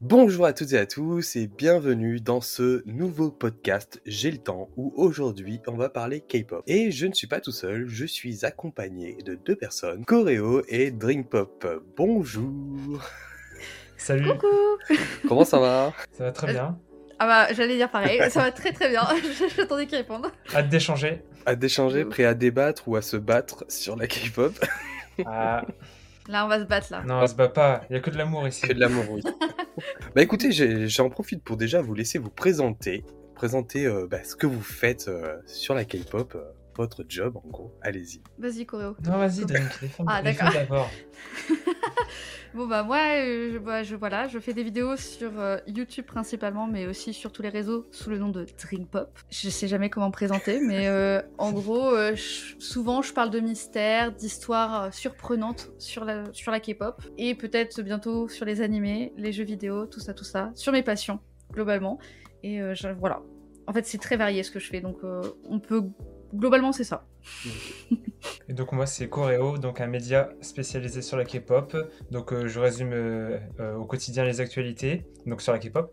Bonjour à toutes et à tous et bienvenue dans ce nouveau podcast J'ai le temps où aujourd'hui on va parler K-pop. Et je ne suis pas tout seul, je suis accompagné de deux personnes, Coréo et Drinkpop. Bonjour Salut, Coucou Comment ça va? Ça va très bien. Ah bah j'allais dire pareil, ça va très très bien, j'attendais qu'il réponde. Hâte d'échanger. À d'échanger, prêt à débattre ou à se battre sur la K-pop Ah, Là on va se battre là. non, on se bat pas, il y a que de l'amour ici. Que de l'amour, oui. bah écoutez, j'en profite pour déjà vous laisser vous présenter, présenter euh, bah, ce que vous faites euh, sur la K-pop, euh, votre job en gros. Allez-y. Vas-y Coréo. Non, vas-y, Drink, les femmes, Ah, les d'accord. filles d'abord. Bon bah moi euh, je, bah, je- voilà, je fais des vidéos sur euh, YouTube principalement, mais aussi sur tous les réseaux sous le nom de Drinkpop. Je sais jamais comment me présenter, mais euh, en gros, euh, je- souvent je parle de mystères, d'histoires surprenantes sur la, sur la K-pop, et peut-être bientôt sur les animés, les jeux vidéo, tout ça, tout ça, sur mes passions globalement. Et euh, je- voilà. En fait, c'est très varié ce que je fais, donc euh, on peut globalement c'est ça. Et donc moi c'est Coreo, donc un média spécialisé sur la K-pop. Donc euh, je résume euh, euh, au quotidien les actualités, donc sur la K-pop.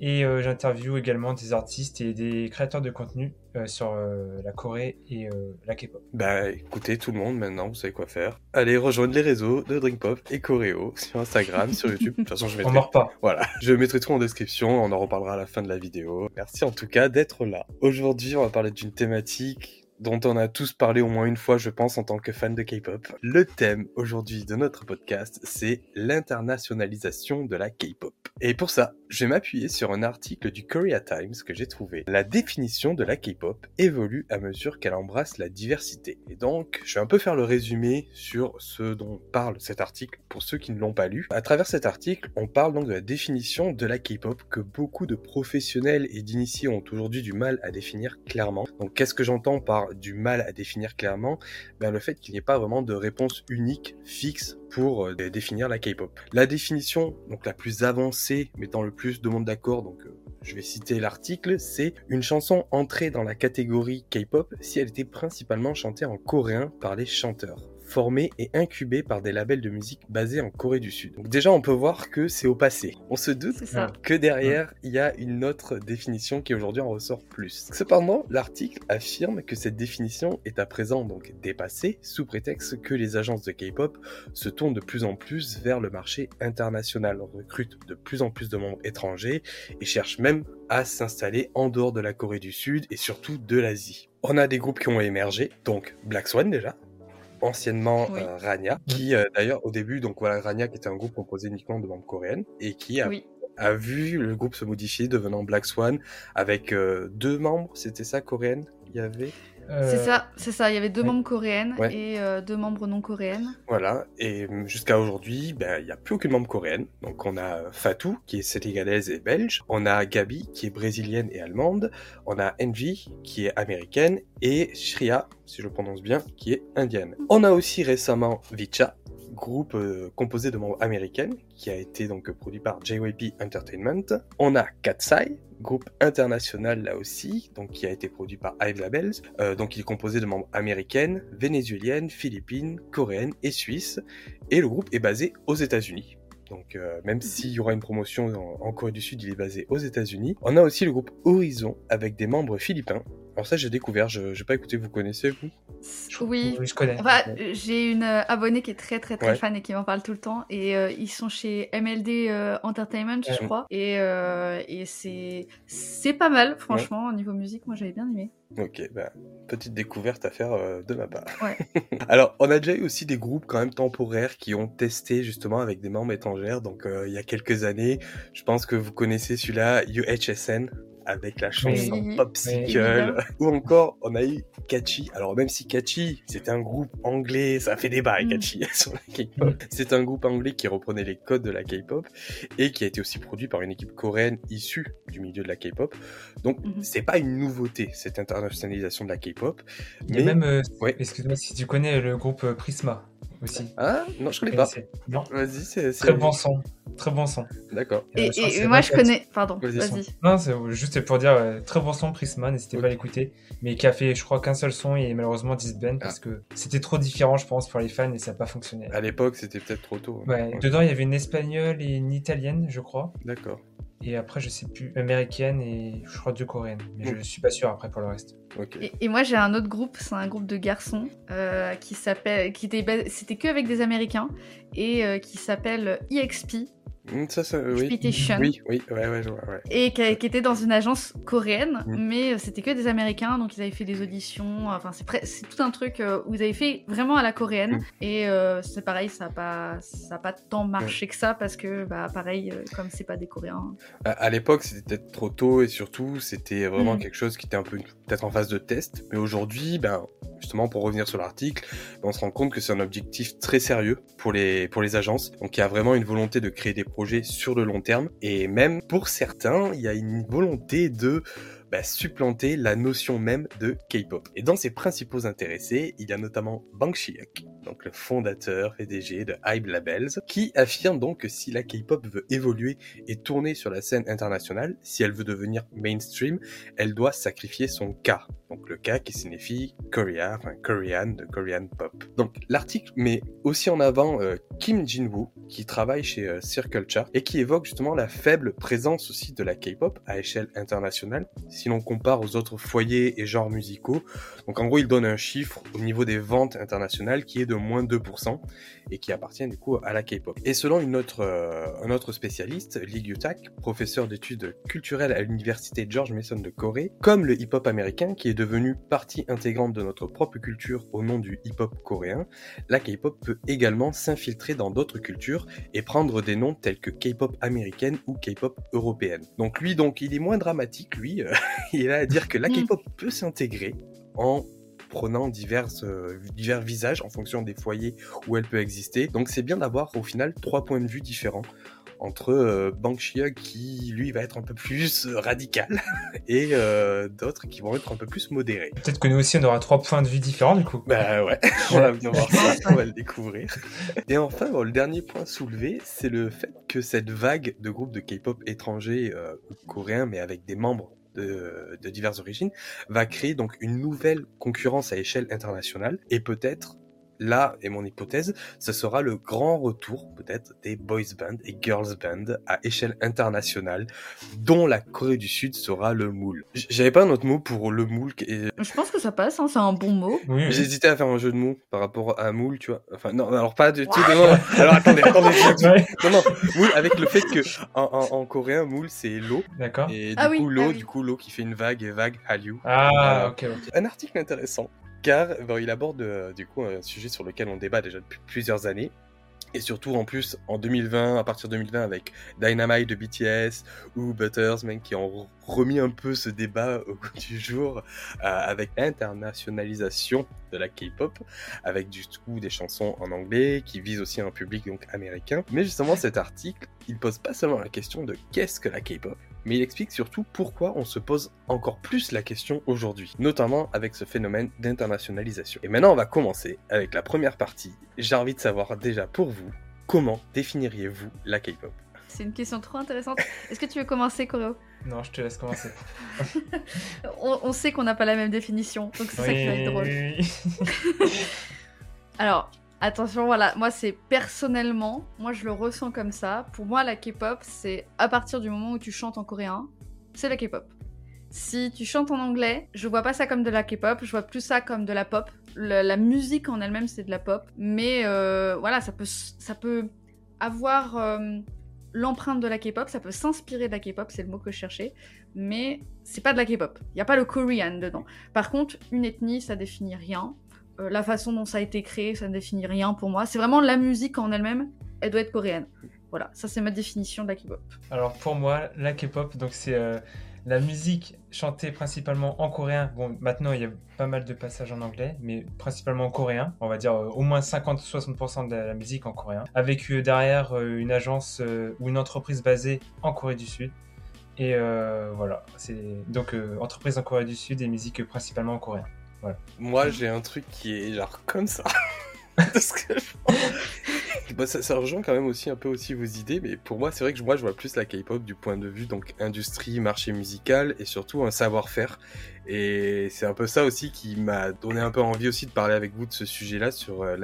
Et j'interviewe également des artistes et des créateurs de contenu euh, sur euh, la Corée et euh, la K-pop. Bah écoutez tout le monde maintenant, vous savez quoi faire. Allez rejoindre les réseaux de Drinkpop et Coréo sur Instagram, sur YouTube. De toute façon je On mettrai, mord pas. voilà, je mettrai tout en description, on en reparlera à la fin de la vidéo. Merci en tout cas d'être là. Aujourd'hui on va parler d'une thématique dont on a tous parlé au moins une fois, je pense, en tant que fan de K-pop. Le thème aujourd'hui de notre podcast, c'est l'internationalisation de la K-pop. Et pour ça, je vais m'appuyer sur un article du Korea Times que j'ai trouvé. La définition de la K-pop évolue à mesure qu'elle embrasse la diversité. Et donc, je vais un peu faire le résumé sur ce dont parle cet article pour ceux qui ne l'ont pas lu. À travers cet article, on parle donc de la définition de la K-pop que beaucoup de professionnels et d'initiés ont aujourd'hui du mal à définir clairement. Donc, qu'est-ce que j'entends par du mal à définir clairement ben, Le fait qu'il n'y ait pas vraiment de réponse unique, fixe pour euh, définir la K-pop. La définition donc la plus avancée, mettant le plus de monde d'accord, donc euh, je vais citer l'article, c'est une chanson entrée dans la catégorie K-pop si elle était principalement chantée en coréen par les chanteurs formés et incubés par des labels de musique basés en Corée du Sud. Donc déjà on peut voir que c'est au passé. On se doute que derrière, il y a une autre définition qui aujourd'hui en ressort plus. Cependant, l'article affirme que cette définition est à présent donc dépassée sous prétexte que les agences de K-pop se tournent de plus en plus vers le marché international, recrutent de plus en plus de membres étrangers et cherchent même à s'installer en dehors de la Corée du Sud et surtout de l'Asie. On a des groupes qui ont émergé, donc Black Swan déjà, anciennement Oui. euh, Rania, qui euh, d'ailleurs au début, donc voilà, Rania qui était un groupe composé uniquement de membres coréennes et qui a Oui. a vu le groupe se modifier, devenant Black Swan, avec euh, deux membres, c'était ça, coréenne Il y avait C'est ça, c'est ça. Il y avait deux membres coréennes Ouais. et euh, deux membres non coréennes. Voilà, et hum, jusqu'à aujourd'hui, ben, il n'y a plus aucune membre coréenne. Donc on a Fatou, qui est sénégalaise et belge, on a Gabi, qui est brésilienne et allemande, on a Envy, qui est américaine, et Shria, si je le prononce bien, qui est indienne. On a aussi récemment Vicha, groupe euh, composé de membres américaines, qui a été donc produit par JYP Entertainment. On a Katsai, groupe international là aussi, donc qui a été produit par Hive Labels. Euh, donc il est composé de membres américaines, vénézuéliennes, philippines, coréennes et suisses. Et le groupe est basé aux États-Unis. Donc euh, même s'il y aura une promotion en, en Corée du Sud, il est basé aux États-Unis. On a aussi le groupe Horizon avec des membres philippins. Alors ça j'ai découvert, je n'ai pas écouté, vous connaissez vous? Oui. Je connais. Enfin, j'ai une euh, abonnée qui est très très très Ouais. fan et qui m'en parle tout le temps. Et euh, ils sont chez MLD euh, Entertainment, je crois. Et, euh, et c'est c'est pas mal, franchement, au niveau musique. Moi, j'avais bien aimé. Ok, bah, petite découverte à faire euh, de ma part. Ouais. Alors, on a déjà eu aussi des groupes quand même temporaires qui ont testé justement avec des membres étrangères. Donc, euh, il y a quelques années, je pense que vous connaissez celui-là, UHSN, avec la chanson Oui. Popsicle. Ou encore, on a eu Catchy. Alors, même si Catchy, c'était un groupe anglais, ça a fait débat, Mm. Catchy, sur la K-pop. C'est un groupe anglais qui reprenait les codes de la K-pop et qui a été aussi produit par une équipe coréenne issue du milieu de la K-pop. Donc, Mhm. c'est pas une nouveauté, cette internationalisation de la K-pop. Il y a Mais- même, euh, Ouais. excuse-moi, si tu connais le groupe euh, Prisma aussi. Ah, non, je connais pas. Non. Vas-y, c'est. Très bon son. Très bon son. D'accord. Et, moi, je 24. connais. Pardon, Vas-y. Non, c'est juste pour dire euh, très bon son Prisma, n'hésitez pas à l'écouter. Mais qui a fait, je crois, qu'un seul son et malheureusement disband parce que c'était trop différent, je pense, pour les fans et ça n'a pas fonctionné. À l'époque, c'était peut-être trop tôt. hein. Ouais, dedans, il y avait une espagnole et une italienne, je crois. D'accord. Et après, je sais plus, américaine et je crois deux coréennes. Mais je Ok. suis pas sûr après pour le reste. Et, et moi j'ai un autre groupe, c'est un groupe de garçons euh, qui s'appelle, qui était, c'était que avec des Américains et euh, qui s'appelle EXP, Hum, ça, ça, oui. Oui, oui, ouais, ouais, et qui, qui était dans une agence coréenne, Mm. mais euh, c'était que des Américains, donc ils avaient fait des auditions. Enfin c'est tout un truc euh, où ils avaient fait vraiment à la coréenne Mm. et euh, c'est pareil, ça a pas, ça a pas tant marché que ça parce que bah pareil, comme c'est pas des Coréens. À, à l'époque, c'était peut-être trop tôt et surtout, c'était vraiment Mm. quelque chose qui était un peu peut-être en phase de test. Mais aujourd'hui, ben, justement, pour revenir sur l'article, ben, on se rend compte que c'est un objectif très sérieux pour les, pour les agences. Donc, il y a vraiment une volonté de créer des projets sur le long terme. Et même pour certains, il y a une volonté de bah, supplanter la notion même de K-pop. Et dans ses principaux intéressés, il y a notamment Bang Chi-hyuk, donc le fondateur PDG de Hype Labels, qui affirme donc que si la K-pop veut évoluer et tourner sur la scène internationale, si elle veut devenir mainstream, elle doit sacrifier son K. Donc le K qui signifie Korea, enfin Korean, de Korean Pop. Donc l'article met aussi en avant euh, Kim Jin-woo, qui travaille chez euh, Circle Chart et qui évoque justement la faible présence aussi de la K-pop à échelle internationale si l'on compare aux autres foyers et genres musicaux. Donc en gros, il donne un chiffre au niveau des ventes internationales qui est de moins 2% et qui appartient du coup à la K-pop. Et selon une autre, euh, un autre spécialiste, Lee Gyu-tak, professeur d'études culturelles à l'université George Mason de Corée, comme le hip-hop américain qui est partie intégrante de notre propre culture au nom du hip-hop coréen, la K-pop peut également s'infiltrer dans d'autres cultures et prendre des noms tels que K-pop américaine ou K-pop européenne. Donc lui, donc, il est moins dramatique, lui. euh, il là à dire que la Mm. K-pop peut s'intégrer en prenant divers, euh, divers visages en fonction des foyers où elle peut exister. Donc c'est bien d'avoir au final trois points de vue différents entre euh, qui lui va être un peu plus euh, radical et euh, d'autres qui vont être un peu plus modérés. Peut-être que nous aussi, on aura trois points de vue différents du coup. Bah ouais, on va bien voir ça, on va le découvrir. Et enfin, bon, le dernier point soulevé, c'est le fait que cette vague de groupes de K-pop étrangers, euh, coréens, mais avec des membres de, de diverses origines, va créer donc une nouvelle concurrence à échelle internationale et peut-être Là, et mon hypothèse, ce sera le grand retour peut-être des boys band et girls band à échelle internationale, dont la Corée du Sud sera le moule. J'avais pas un autre mot pour le moule, et Je pense que ça passe, hein, c'est un bon mot. Oui, oui. J'hésitais à faire un jeu de mots par rapport à moule, tu vois. Enfin, non, alors pas du tout. Non, non. Alors attendez, attendez. je- Ouais, Non, non. Moule avec le fait que en, en, en coréen, moule c'est l'eau. D'accord. Et du Ah oui, coup, l'eau, ah oui. du coup, l'eau qui fait une vague et vague, hallyu. Ah, ok. Un article intéressant, car il aborde euh, du coup un sujet sur lequel on débat déjà depuis plusieurs années. Et surtout en plus en 2020, à partir de 2020 avec Dynamite de BTS ou Butters, même qui ont remis un peu ce débat au goût du jour euh, avec l'internationalisation de la K-pop, avec du coup des chansons en anglais qui visent aussi un public donc américain. Mais justement cet article, il pose pas seulement la question de qu'est-ce que la K-pop, mais il explique surtout pourquoi on se pose encore plus la question aujourd'hui, notamment avec ce phénomène d'internationalisation. Et maintenant, on va commencer avec la première partie. J'ai envie de savoir déjà pour vous, comment définiriez-vous la K-pop? C'est une question trop intéressante. Est-ce que tu veux commencer, Coréo Non, je te laisse commencer. on, on sait qu'on n'a pas la même définition, donc c'est ça qui va être drôle. oui, oui. Alors, attention, voilà, moi c'est personnellement, moi je le ressens comme ça. Pour moi, la K-pop, c'est à partir du moment où tu chantes en coréen, c'est la K-pop. Si tu chantes en anglais, je vois pas ça comme de la K-pop, je vois plus ça comme de la pop. La musique en elle-même, c'est de la pop. Mais euh, voilà, ça peut, ça peut avoir euh, l'empreinte de la K-pop, ça peut s'inspirer de la K-pop, c'est le mot que je cherchais. Mais c'est pas de la K-pop. Il y a pas le Korean dedans. Par contre, une ethnie, ça définit rien. Euh, la façon dont ça a été créé, ça ne définit rien pour moi. C'est vraiment la musique en elle-même, elle doit être coréenne. Voilà, ça c'est ma définition de la K-pop. Alors pour moi, la K-pop, donc c'est euh, la musique chantée principalement en coréen. Bon, maintenant il y a pas mal de passages en anglais, mais principalement en coréen. On va dire euh, au moins 50-60% de la musique en coréen. Avec derrière une agence ou une entreprise basée en Corée du Sud. Et voilà, c'est donc entreprise en Corée du Sud et musique principalement en coréen. Moi, j'ai un truc qui est genre comme ça. bah, ça, ça, rejoint quand même aussi un peu aussi vos idées, mais pour moi, c'est vrai que moi, je vois plus la K-pop du point de vue donc industrie, marché musical et surtout un savoir-faire. Et c'est un peu ça aussi qui m'a donné un peu envie aussi de parler avec vous de ce sujet-là sur euh,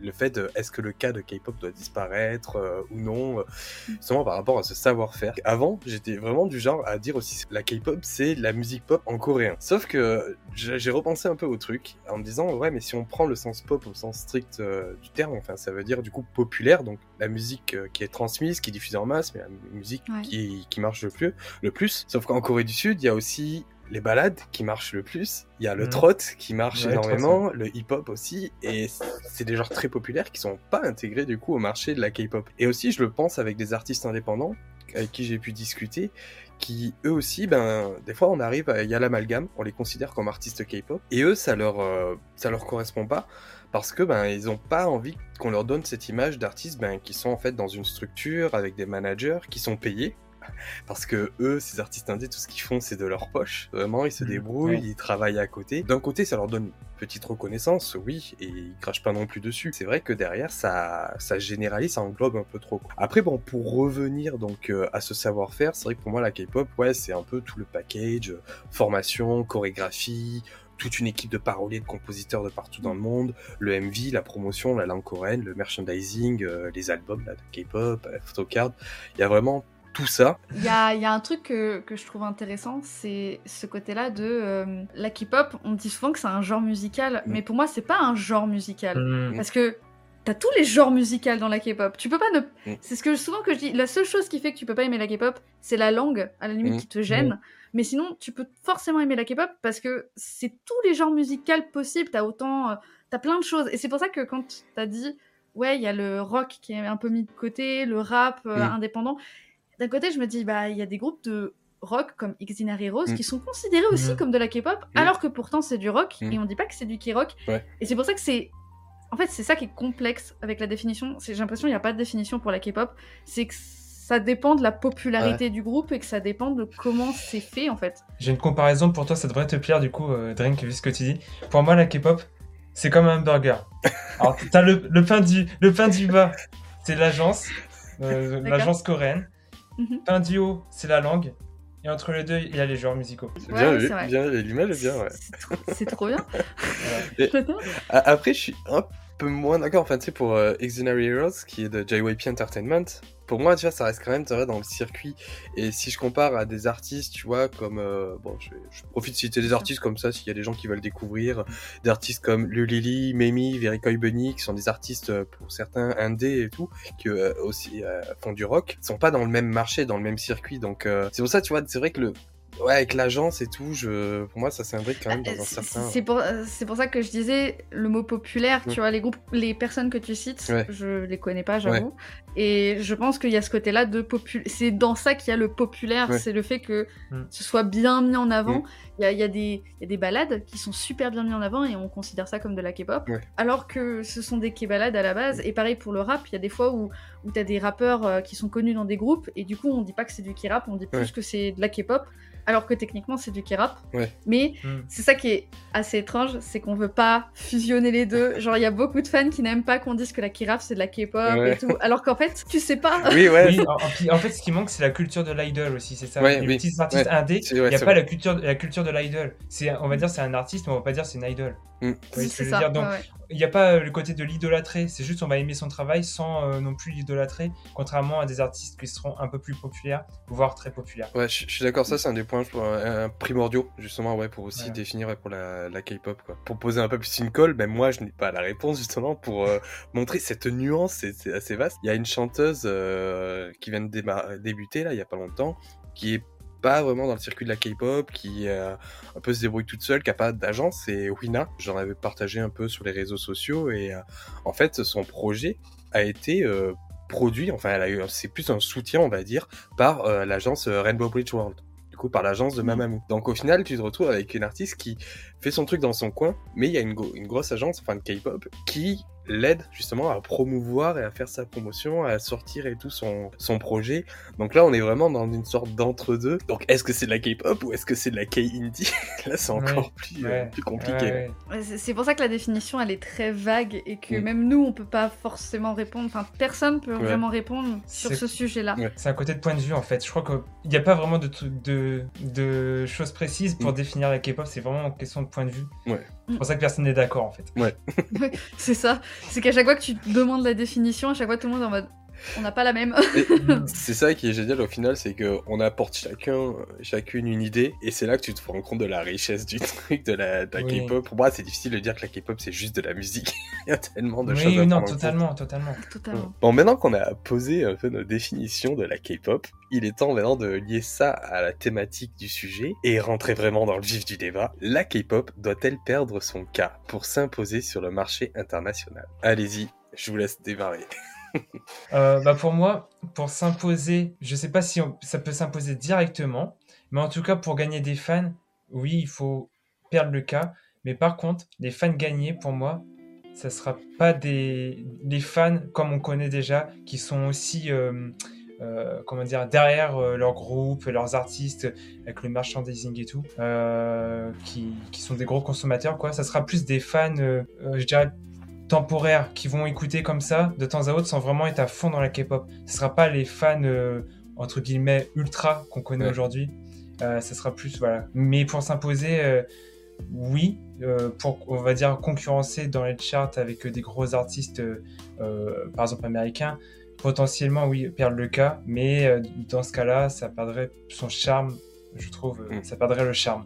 le fait de est-ce que le cas de K-pop doit disparaître euh, ou non, euh, justement par rapport à ce savoir-faire. Avant, j'étais vraiment du genre à dire aussi la K-pop c'est la musique pop en coréen. Sauf que j'ai repensé un peu au truc en me disant ouais mais si on prend le sens pop au sens strict du terme, enfin ça veut dire du coup populaire, donc la musique qui est transmise, qui est diffusée en masse, mais la musique qui, qui marche le plus, le plus. Sauf qu'en Corée du Sud, il y a aussi les balades qui marchent le plus, il y a le mm. trot qui marche énormément, le hip-hop aussi, et c'est des genres très populaires qui sont pas intégrés du coup au marché de la K-pop. Et aussi, je le pense avec des artistes indépendants avec qui j'ai pu discuter, qui eux aussi, ben, des fois on arrive, il y a l'amalgame, on les considère comme artistes K-pop, et eux ça leur, euh, ça leur correspond pas parce que ben ils ont pas envie qu'on leur donne cette image d'artistes ben, qui sont en fait dans une structure avec des managers qui sont payés parce que eux, ces artistes indés, tout ce qu'ils font, c'est de leur poche. Vraiment, ils se mmh, débrouillent, ils travaillent à côté. D'un côté, ça leur donne une petite reconnaissance, oui, et ils crachent pas non plus dessus. C'est vrai que derrière, ça, ça généralise, ça englobe un peu trop. Après, bon, pour revenir donc euh, à ce savoir-faire, c'est vrai que pour moi, la K-pop, ouais, c'est un peu tout le package, formation, chorégraphie, toute une équipe de paroliers, de compositeurs de partout dans le monde, le MV, la promotion, la langue coréenne, le merchandising, euh, les albums de K-pop, la photocard. Il y a vraiment tout ça. Il y a, y a, un truc que, que, je trouve intéressant, c'est ce côté-là de euh, la K-pop. On dit souvent que c'est un genre musical, mm. mais pour moi, c'est pas un genre musical. Mm. Parce que t'as tous les genres musicaux dans la K-pop. Tu peux pas ne. Mm. C'est ce que souvent que je dis. La seule chose qui fait que tu peux pas aimer la K-pop, c'est la langue, à la limite, qui te gêne. Mais sinon, tu peux forcément aimer la K-pop parce que c'est tous les genres musicaux possibles. T'as autant. Euh, t'as plein de choses. Et c'est pour ça que quand t'as dit. Ouais, il y a le rock qui est un peu mis de côté, le rap euh, indépendant d'un côté, je me dis, bah, il y a des groupes de rock comme Xenar Heroes mm. qui sont considérés aussi mm. comme de la K-pop, mm. alors que pourtant c'est du rock et on dit pas que c'est du K-rock. Et c'est pour ça que c'est. En fait, c'est ça qui est complexe avec la définition. J'ai l'impression qu'il n'y a pas de définition pour la K-pop. C'est que ça dépend de la popularité du groupe et que ça dépend de comment c'est fait en fait. J'ai une comparaison pour toi, ça devrait te plaire du coup, euh, Drink, vu ce que tu dis. Pour moi, la K-pop, c'est comme un burger. Alors, t'as le, le, pain du, le pain du bas, c'est l'agence, euh, l'agence coréenne. Mhm. Du haut, c'est la langue. Et entre les deux, il y a les genres musicaux. bien vu, bien, l'image est bien, ouais. C'est trop, bien. Après, je suis un peu moins d'accord. Enfin, tu sais, pour euh, Heroes, qui est de JYP Entertainment, pour moi, tu vois, ça reste quand même vrai, dans le circuit. Et si je compare à des artistes, tu vois, comme. Euh, bon, je, profite de citer des artistes comme ça, s'il y a des gens qui veulent découvrir. Des artistes comme Lulili, Memi, Verikoy Bunny, qui sont des artistes, euh, pour certains, indés et tout, qui euh, aussi font du rock, sont pas dans le même marché, dans le même circuit. Donc, c'est pour ça, tu vois, c'est vrai que le Ouais, avec l'agence et tout, je... pour moi, ça s'imbrique quand même dans un certain. C'est pour, c'est pour ça que je disais le mot populaire. Tu vois, les groupes, les personnes que tu cites, je les connais pas, j'avoue. Et je pense qu'il y a ce côté-là de populaire. C'est dans ça qu'il y a le populaire. C'est le fait que mm. ce soit bien mis en avant. Mm. Il y, a, y, a des, y, a des balades qui sont super bien mis en avant et on considère ça comme de la K-pop. Alors que ce sont des K-balades à la base. Et pareil pour le rap, il y a des fois où, où tu as des rappeurs euh, qui sont connus dans des groupes et du coup on dit pas que c'est du K-rap, on dit plus que c'est de la K-pop alors que techniquement c'est du K-rap. Mais hmm. c'est ça qui est assez étrange, c'est qu'on veut pas fusionner les deux. Genre il y a beaucoup de fans qui n'aiment pas qu'on dise que la K-rap c'est de la K-pop et tout, alors qu'en fait tu sais pas. Oui, ouais. en, fait ce qui manque c'est la culture de l'idol aussi, c'est ça. les petits artistes indés, il n'y a pas la culture, la culture de l'idol. On va dire c'est un artiste, mais on va pas dire c'est une idol. Mm. C'est ça. Donc, il n'y a pas euh, le côté de l'idolâtrer, c'est juste on va aimer son travail sans euh, non plus l'idolâtrer, contrairement à des artistes qui seront un peu plus populaires, voire très populaires. Ouais, je, suis d'accord, ça c'est un des points primordiaux, justement, ouais, pour aussi définir pour la, la K-pop. Pour poser un peu plus une colle, ben moi je n'ai pas la réponse justement pour euh, montrer cette nuance, c'est assez vaste. Il y a une chanteuse qui vient de débuter là, il n'y a pas longtemps, qui est pas vraiment dans le circuit de la K-pop, qui euh, un peu se débrouille toute seule, qui a pas d'agence, c'est Wina. J'en avais partagé un peu sur les réseaux sociaux et euh, en fait son projet a été euh, produit, enfin elle a eu, c'est plus un soutien on va dire, par l'agence Rainbow Bridge World. Du coup par l'agence de mmh. Mamamoo. Donc au final tu te retrouves avec une artiste qui fait son truc dans son coin, mais il y a une, une grosse agence, enfin de K-pop, qui l'aide justement à promouvoir et à faire sa promotion, à sortir et tout son, son projet. Donc là, on est vraiment dans une sorte d'entre-deux. Donc est-ce que c'est de la K-pop ou est-ce que c'est de la K-indie? Là, c'est encore plus, euh, plus compliqué. c'est pour ça que la définition, elle est très vague et que mm. même nous, on peut pas forcément répondre. Enfin, personne peut vraiment répondre sur ce sujet-là. C'est un côté de point de vue en fait. Je crois qu'il n'y a pas vraiment de, de, de choses précises pour mm. définir la K-pop. C'est vraiment une question de point de vue. C'est pour ça que personne n'est d'accord en fait. Ouais. c'est ça. C'est qu'à chaque fois que tu demandes la définition, à chaque fois tout le monde est en mode on n'a pas la même. c'est ça qui est génial au final, c'est qu'on apporte chacun, chacune une idée, et c'est là que tu te rends compte de la richesse du truc, de la, K-pop. Pour moi, c'est difficile de dire que la K-pop c'est juste de la musique. Il y a tellement de choses à non, totalement, totalement, totalement. Bon, maintenant qu'on a posé un peu nos définitions de la K-pop, il est temps maintenant de lier ça à la thématique du sujet et rentrer vraiment dans le vif du débat. La K-pop doit-elle perdre son cas pour s'imposer sur le marché international? Allez-y, je vous laisse démarrer. Euh, bah pour moi, pour s'imposer, je sais pas si ça peut s'imposer directement, mais en tout cas pour gagner des fans, oui, il faut perdre le cas. Mais par contre, les fans gagnés, pour moi, ça sera pas des, fans comme on connaît déjà, qui sont aussi, euh, euh, comment dire, derrière leur groupe, leurs artistes, avec le merchandising et tout, qui, qui, sont des gros consommateurs, quoi. Ça sera plus des fans, je dirais, temporaires qui vont écouter comme ça de temps à autre sans vraiment être à fond dans la K-pop. Ce sera pas les fans euh, entre guillemets ultra qu'on connaît aujourd'hui. Euh, ça sera plus voilà. Mais pour s'imposer, euh, oui, pour on va dire concurrencer dans les charts avec des gros artistes, par exemple américains, potentiellement oui perdre le cas. Mais dans ce cas-là, ça perdrait son charme, je trouve. Mm. Ça perdrait le charme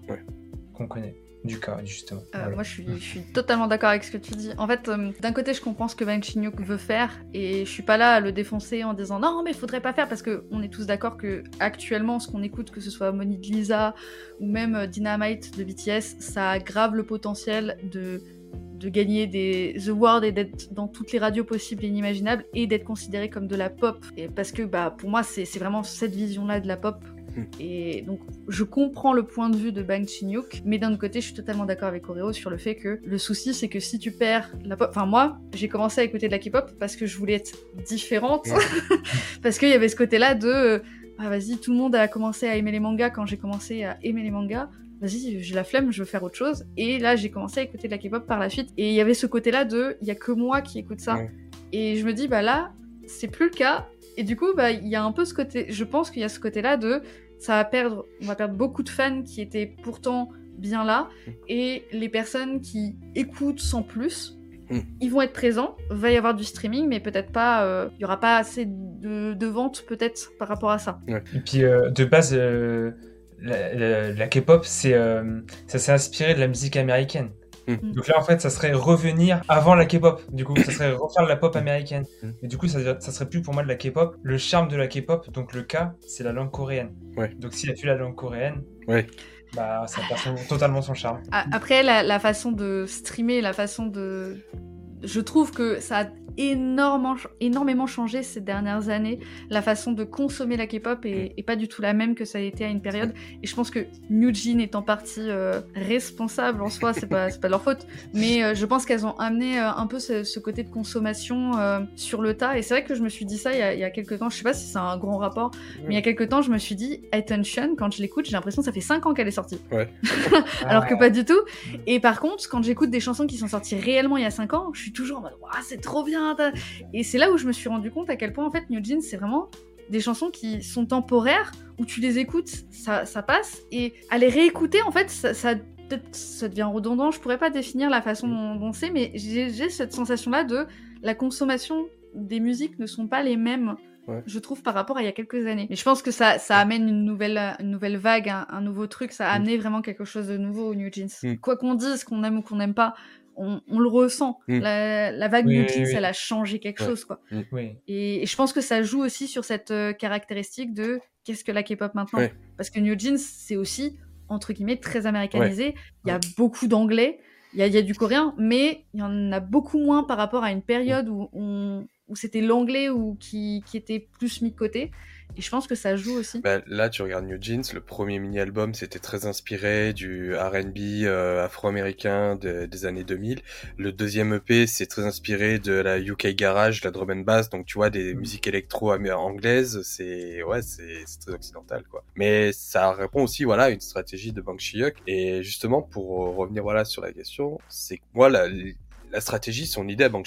qu'on connaît du cas, justement. Euh, moi, je suis, je suis totalement d'accord avec ce que tu dis. En fait, euh, d'un côté, je comprends ce que Bang Chinyuk veut faire et je suis pas là à le défoncer en disant non, mais il faudrait pas faire parce que on est tous d'accord que actuellement, ce qu'on écoute, que ce soit Money de Lisa ou même euh, Dynamite de BTS, ça aggrave le potentiel de de gagner des awards et d'être dans toutes les radios possibles et inimaginables et d'être considéré comme de la pop. Et parce que bah, pour moi, c'est vraiment cette vision-là de la pop. Et donc, je comprends le point de vue de Bang Chinyuk, mais d'un autre côté, je suis totalement d'accord avec Oreo sur le fait que le souci, c'est que si tu perds la pop. Enfin, moi, j'ai commencé à écouter de la K-pop parce que je voulais être différente, parce qu'il y avait ce côté-là de. Ah, vas-y, tout le monde a commencé à aimer les mangas quand j'ai commencé à aimer les mangas vas-y, j'ai la flemme, je veux faire autre chose. Et là, j'ai commencé à écouter de la K-pop par la suite. Et il y avait ce côté-là de, il y a que moi qui écoute ça. Et je me dis, bah là, c'est plus le cas. Et du coup, bah, il y a un peu ce côté, je pense qu'il y a ce côté-là de, ça va perdre, on va perdre beaucoup de fans qui étaient pourtant bien là, et les personnes qui écoutent sans plus, hmm. ils vont être présents, va y avoir du streaming, mais peut-être pas, euh, il y aura pas assez de, ventes peut-être par rapport à ça. Et puis euh, de base, euh, la, la K-pop, c'est, ça s'est inspiré de la musique américaine. Mm. Donc là, en fait, ça serait revenir avant la K-pop. Du coup, ça serait refaire de la pop américaine. Mm. Et du coup, ça, ça serait plus pour moi de la K-pop. Le charme de la K-pop, donc le K, c'est la langue coréenne. Donc s'il a plus la langue coréenne, bah, ça perd totalement son charme. Après, la, la, façon de streamer, la façon de. Je trouve que ça a énormément, énormément changé ces dernières années. La façon de consommer la K-pop est, pas du tout la même que ça a été à une période. Et je pense que New Jean est en partie euh, responsable en soi, c'est pas, pas leur faute. Mais euh, je pense qu'elles ont amené euh, un peu ce, côté de consommation sur le tas. Et c'est vrai que je me suis dit ça il y, a, il y a quelques temps. Je sais pas si c'est un grand rapport, mais il y a quelques temps, je me suis dit Attention, quand je l'écoute, j'ai l'impression que ça fait 5 ans qu'elle est sortie. Alors que pas du tout. Et par contre, quand j'écoute des chansons qui sont sorties réellement il y a 5 ans, je suis toujours en mode c'est trop bien et c'est là où je me suis rendu compte à quel point en fait New Jeans c'est vraiment des chansons qui sont temporaires où tu les écoutes, ça, ça passe et à les réécouter en fait ça, ça ça devient redondant, je pourrais pas définir la façon dont, c'est, mais j'ai cette sensation-là de la consommation des musiques ne sont pas les mêmes, je trouve, par rapport à il y a quelques années. Mais je pense que ça, ça amène une nouvelle, une nouvelle vague, un, nouveau truc, ça a mm. amené vraiment quelque chose de nouveau au New Jeans. Mm. Quoi qu'on dise, qu'on aime ou qu'on n'aime pas, on, le ressent. Mm. La, vague New Jeans, elle a changé quelque chose, quoi. Mm. Et, je pense que ça joue aussi sur cette euh, caractéristique de qu'est-ce que la K-pop maintenant. Parce que New Jeans, c'est aussi, entre guillemets, très américanisé. Il y a beaucoup d'anglais, il y a, du coréen, mais il y en a beaucoup moins par rapport à une période où, où c'était l'anglais ou qui, qui était plus mis de côté. Et je pense que ça joue aussi. Bah, là, tu regardes New Jeans, le premier mini-album, c'était très inspiré du R&B euh, afro-américain des années 2000. Le deuxième EP, c'est très inspiré de la UK Garage, la drum and bass, donc tu vois des mm. musiques électro anglaises, c'est ouais, c'est très occidental quoi. Mais ça répond aussi voilà à une stratégie de Bang Chiok et justement pour revenir voilà sur la question, c'est que moi la, la stratégie, son idée à Bang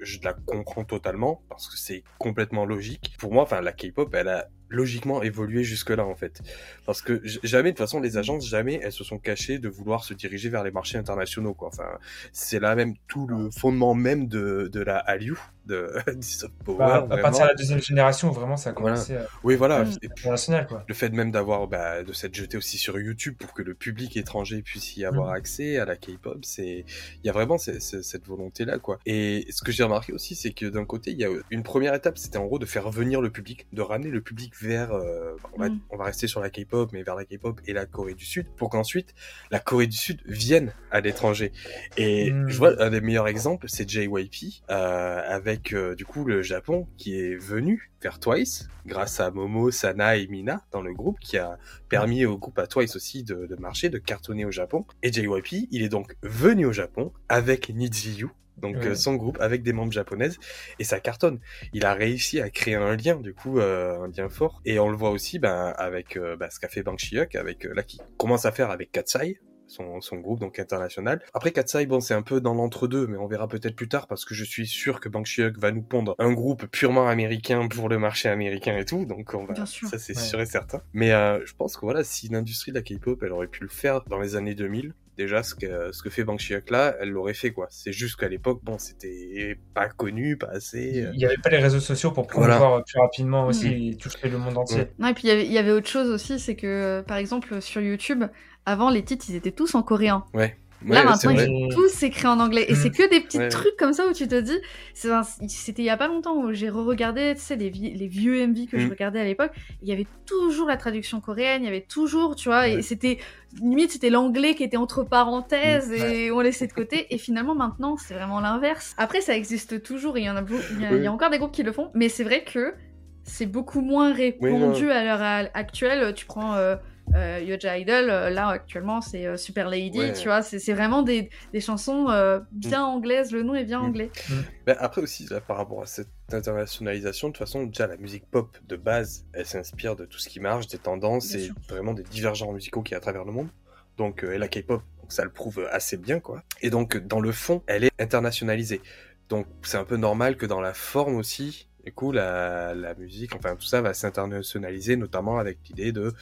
je la comprends totalement parce que c'est complètement logique. Pour moi, enfin, la K-pop, elle a logiquement évolué jusque-là en fait. Parce que jamais, de toute façon, les agences, jamais elles se sont cachées de vouloir se diriger vers les marchés internationaux. Quoi. Enfin, c'est là même tout le fondement même de, de la Hallyu, de, soft power. Bah, à partir de la deuxième génération, vraiment, ça a commencé à... Oui, voilà. International, quoi. Le fait même d'avoir, bah, de s'être jeté aussi sur YouTube pour que le public étranger puisse y avoir mm. accès à la K-pop, c'est, il y a vraiment cette volonté-là, quoi. Et ce que j'ai remarqué aussi, c'est que d'un côté, il y a une première étape, c'était en gros de faire venir le public, de ramener le public vers, euh, mm. on, va, rester sur la K-pop, mais vers la K-pop et la Corée du Sud, pour qu'ensuite la Corée du Sud vienne à l'étranger. Et mm. je vois un des meilleurs exemples, c'est JYP euh, avec euh, du coup le Japon qui est venu vers Twice grâce à Momo, Sana et Mina dans le groupe, qui a permis au groupe à Twice aussi de, de marcher, de cartonner au Japon. Et JYP, il est donc venu au Japon avec Nijiyu, donc euh, son groupe avec des membres japonaises et ça cartonne. Il a réussi à créer un lien du coup euh, un lien fort et on le voit aussi ben, avec euh, ben, ce qu'a fait Bang avec là qui commence à faire avec Katsai son, son, groupe donc international. Après Katsai, bon, c'est un peu dans l'entre-deux, mais on verra peut-être plus tard parce que je suis sûr que Bang va nous pondre un groupe purement américain pour le marché américain et tout, donc on va, ça c'est sûr et certain. Mais je pense que voilà, si l'industrie de la K-pop, elle aurait pu le faire dans les années 2000, déjà ce que ce que fait Bang là, elle l'aurait fait quoi. C'est juste qu'à l'époque, bon, c'était pas connu, pas assez. Il n'y avait pas les réseaux sociaux pour promouvoir plus rapidement aussi et toucher le monde entier. Non, et puis il y, avait autre chose aussi, c'est que par exemple sur YouTube, avant les titres, ils étaient tous en coréen. Ouais. Là maintenant, tous écrits en anglais. Et c'est mm. que des petits trucs comme ça où tu te dis. C'était il y a pas longtemps où j'ai re-regardé, tu sais, les, les, vieux MV que je mm. regardais à l'époque. Il y avait toujours la traduction coréenne, il y avait toujours, tu vois, et c'était. Limite, c'était l'anglais qui était entre parenthèses mm. et on laissait de côté. Et finalement, maintenant, c'est vraiment l'inverse. Après, ça existe toujours il y en a, il y a encore des groupes qui le font. Mais c'est vrai que c'est beaucoup moins répandu à l'heure actuelle. Tu prends. Euh, euh, Yoja Idol, euh, là actuellement c'est euh, Super Lady, tu vois, c'est vraiment des, des chansons bien mm. anglaises, le nom est bien mm. anglais. Mm. après aussi, par rapport à cette internationalisation, de toute façon, déjà la musique pop de base, elle s'inspire de tout ce qui marche, des tendances et vraiment des divergents musicaux qui y a à travers le monde. Donc, et la K-pop, ça le prouve assez bien, quoi. Et donc, dans le fond, elle est internationalisée. Donc, c'est un peu normal que dans la forme aussi, du coup, la, la musique, enfin tout ça va s'internationaliser, notamment avec l'idée de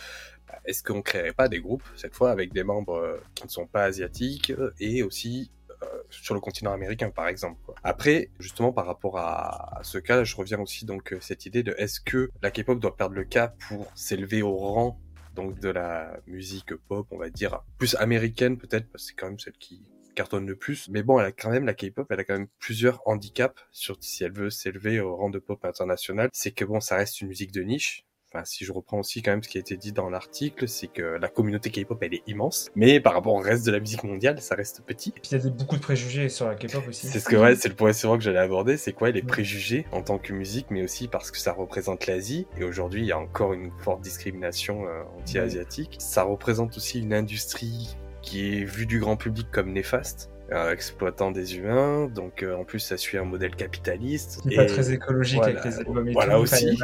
est-ce qu'on créerait pas des groupes, cette fois avec des membres euh, qui ne sont pas asiatiques euh, et aussi euh, sur le continent américain par exemple. Après, justement par rapport à, ce cas, je reviens aussi donc cette idée de est-ce que la K-pop doit perdre le cap pour s'élever au rang donc de la musique pop, on va dire plus américaine peut-être parce que c'est quand même celle qui cartonne le plus. Mais bon, elle a quand même la K-pop, elle a quand même plusieurs handicaps sur si elle veut s'élever au rang de pop international. C'est que bon, ça reste une musique de niche Enfin, si je reprends aussi quand même ce qui a été dit dans l'article, c'est que la communauté K-pop elle est immense, mais par rapport au reste de la musique mondiale, ça reste petit. Et puis il y a beaucoup de préjugés sur la K-pop aussi. C'est ce que ouais, c'est le point suivant que j'allais aborder, c'est quoi les préjugés en tant que musique, mais aussi parce que ça représente l'Asie. Et aujourd'hui, il y a encore une forte discrimination euh, anti-asiatique. Ça représente aussi une industrie qui est vue du grand public comme néfaste exploitant des humains, donc euh, en plus ça suit un modèle capitaliste. et pas très écologique avec les albums et Voilà aussi.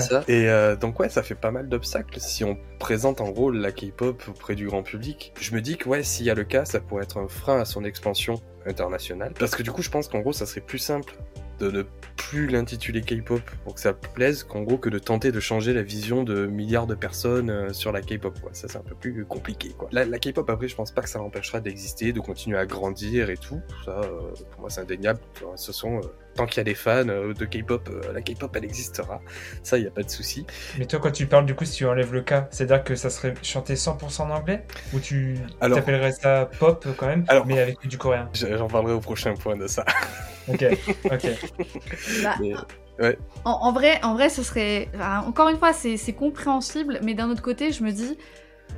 ça. Et euh, donc ouais, ça fait pas mal d'obstacles si on présente en gros la K-pop auprès du grand public. Je me dis que ouais, s'il y a le cas, ça pourrait être un frein à son expansion internationale. Parce que du coup, je pense qu'en gros, ça serait plus simple de ne plus l'intituler K-pop pour que ça plaise qu'en gros que de tenter de changer la vision de milliards de personnes euh, sur la K-pop quoi. Ça c'est un peu plus compliqué quoi. La, K-pop après je pense pas que ça l'empêchera d'exister, de continuer à grandir et tout. Ça euh, pour moi c'est indéniable. Ce sont euh, tant qu'il y a des fans de K-pop, la K-pop elle existera. Ça il y a pas de souci. Mais toi quand tu parles du coup si tu enlèves le cas, c'est-à-dire que ça serait chanté 100% en anglais? Ou tu t'appellerais ça pop quand même mais avec du coréen? J'en parlerai au prochain point de ça. Ok, ok. Bah, ouais. en, vrai, en vrai, ce serait. encore une fois, c'est compréhensible, mais d'un autre côté, je me dis.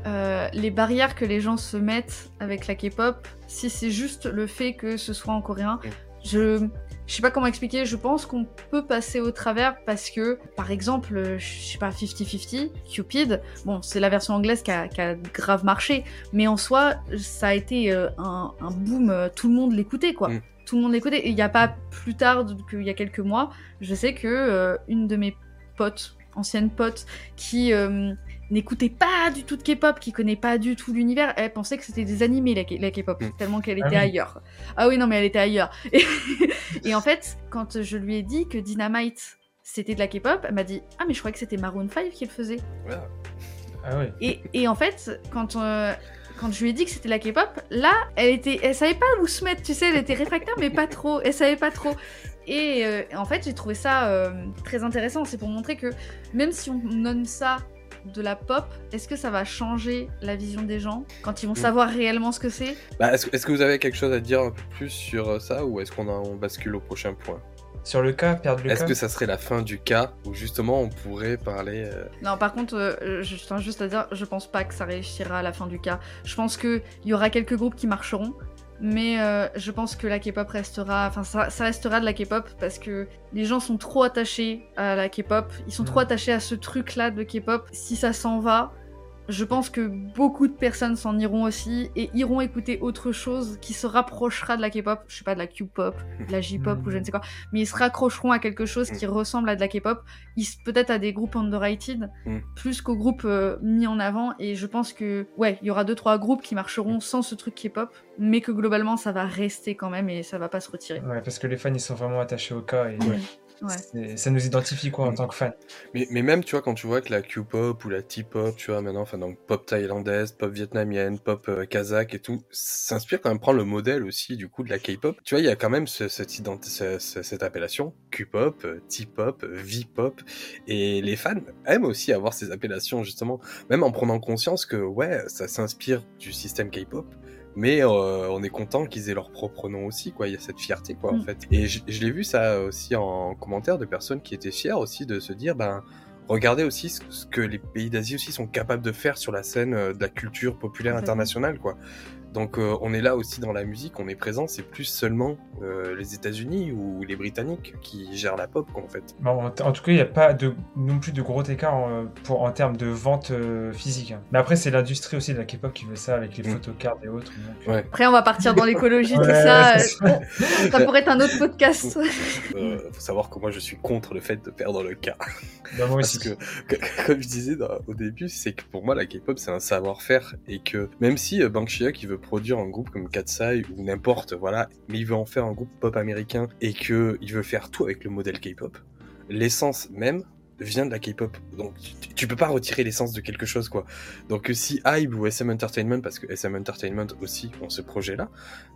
Euh, les barrières que les gens se mettent avec la K-pop, si c'est juste le fait que ce soit en coréen, je je sais pas comment expliquer, je pense qu'on peut passer au travers parce que, par exemple, euh, je sais pas, 50-50, Cupid, bon, c'est la version anglaise qui a, qui a, grave marché, mais en soi, ça a été euh, un, un, boom, euh, tout le monde l'écoutait, quoi. Mm. Tout le monde l'écoutait. Et il n'y a pas plus tard qu'il y a quelques mois, je sais que euh, une de mes potes, anciennes potes, qui n'écoutait pas du tout de K-pop, qui connaît pas du tout l'univers, elle pensait que c'était des animés la, K-pop, mm. tellement qu'elle était ah oui. ailleurs. Ah oui, non, mais elle était ailleurs. Et, et, en fait, quand je lui ai dit que Dynamite c'était de la K-pop, elle m'a dit Ah, mais je croyais que c'était Maroon 5 qui le faisait. Ah, ah oui. Et, et, en fait, quand. Euh, quand je lui ai dit que c'était la K-pop, là, elle était, elle savait pas où se mettre, tu sais, elle était réfractaire, mais pas trop, elle savait pas trop. Et euh, en fait, j'ai trouvé ça euh, très intéressant. C'est pour montrer que même si on nomme ça de la pop, est-ce que ça va changer la vision des gens quand ils vont savoir réellement ce que c'est? Bah, Est-ce est que vous avez quelque chose à dire un peu plus sur ça ou est-ce qu'on on bascule au prochain point? Sur le cas, perdre le Est-ce que ça serait la fin du cas où justement on pourrait parler euh... Non, par contre, euh, je tiens juste à dire, je pense pas que ça réussira à la fin du cas. Je pense qu'il y aura quelques groupes qui marcheront, mais euh, je pense que la K-pop restera, enfin ça, ça, restera de la K-pop parce que les gens sont trop attachés à la K-pop, ils sont mmh. trop attachés à ce truc-là de K-pop. Si ça s'en va, je pense que beaucoup de personnes s'en iront aussi et iront écouter autre chose qui se rapprochera de la K-pop, je sais pas, de la Q-pop, de la J-pop ou je ne sais quoi, mais ils se raccrocheront à quelque chose qui ressemble à de la K-pop, peut-être à des groupes underrated, mm. plus qu'aux groupes euh, mis en avant et je pense que, ouais, il y aura deux trois groupes qui marcheront sans ce truc K-pop, mais que globalement ça va rester quand même et ça va pas se retirer. Ouais, parce que les fans ils sont vraiment attachés au cas et ouais. Ouais. Ça nous identifie quoi en mm. tant que fan. Mais, mais, même tu vois quand tu vois que la Q-pop ou la T-pop, tu vois maintenant, enfin donc pop thaïlandaise, pop vietnamienne, pop euh, kazakh et tout, s'inspire quand même prendre le modèle aussi du coup de la K-pop. Tu vois il y a quand même ce, cette, ce, cette appellation Q-pop, euh, T-pop, V-pop et les fans aiment aussi avoir ces appellations justement, même en prenant conscience que ouais ça s'inspire du système K-pop mais euh, on est content qu'ils aient leur propre nom aussi quoi. Il y a cette fierté quoi en Mm. fait. Et je, je l'ai vu ça aussi en commentaire de personnes qui étaient fières aussi de se dire ben regardez aussi ce, ce que les pays d'Asie aussi sont capables de faire sur la scène euh, de la culture populaire internationale quoi donc euh, on est là aussi dans la musique on est présent c'est plus seulement euh, les États-Unis ou les Britanniques qui gèrent la pop quoi en fait Bon, en, tout cas, il n'y a pas de, non plus de gros écart en, pour, en termes de vente euh, physique. hein. Mais après, c'est l'industrie aussi de la K-pop qui veut ça avec les Mm. photocards et autres. donc, Ouais. Après, on va partir dans l'écologie, tout Ouais, ça. euh, ça pourrait être un autre podcast. euh, faut savoir que moi je suis contre le fait de perdre le cas bah, moi Parce aussi. que, que- comme je disais dans- au début, c'est que pour moi, la K-pop, c'est un savoir-faire. Et que même si euh, Bang Chia, qui veut produire un groupe comme Katsai ou n'importe, voilà, mais il veut en faire un groupe pop américain et que il veut faire tout avec le modèle K-pop, l'essence même vient de la K-pop. Donc tu, tu peux pas retirer l'essence de quelque chose, quoi. Donc euh, si Hybe ou SM Entertainment, parce que SM Entertainment aussi ont ce projet-là,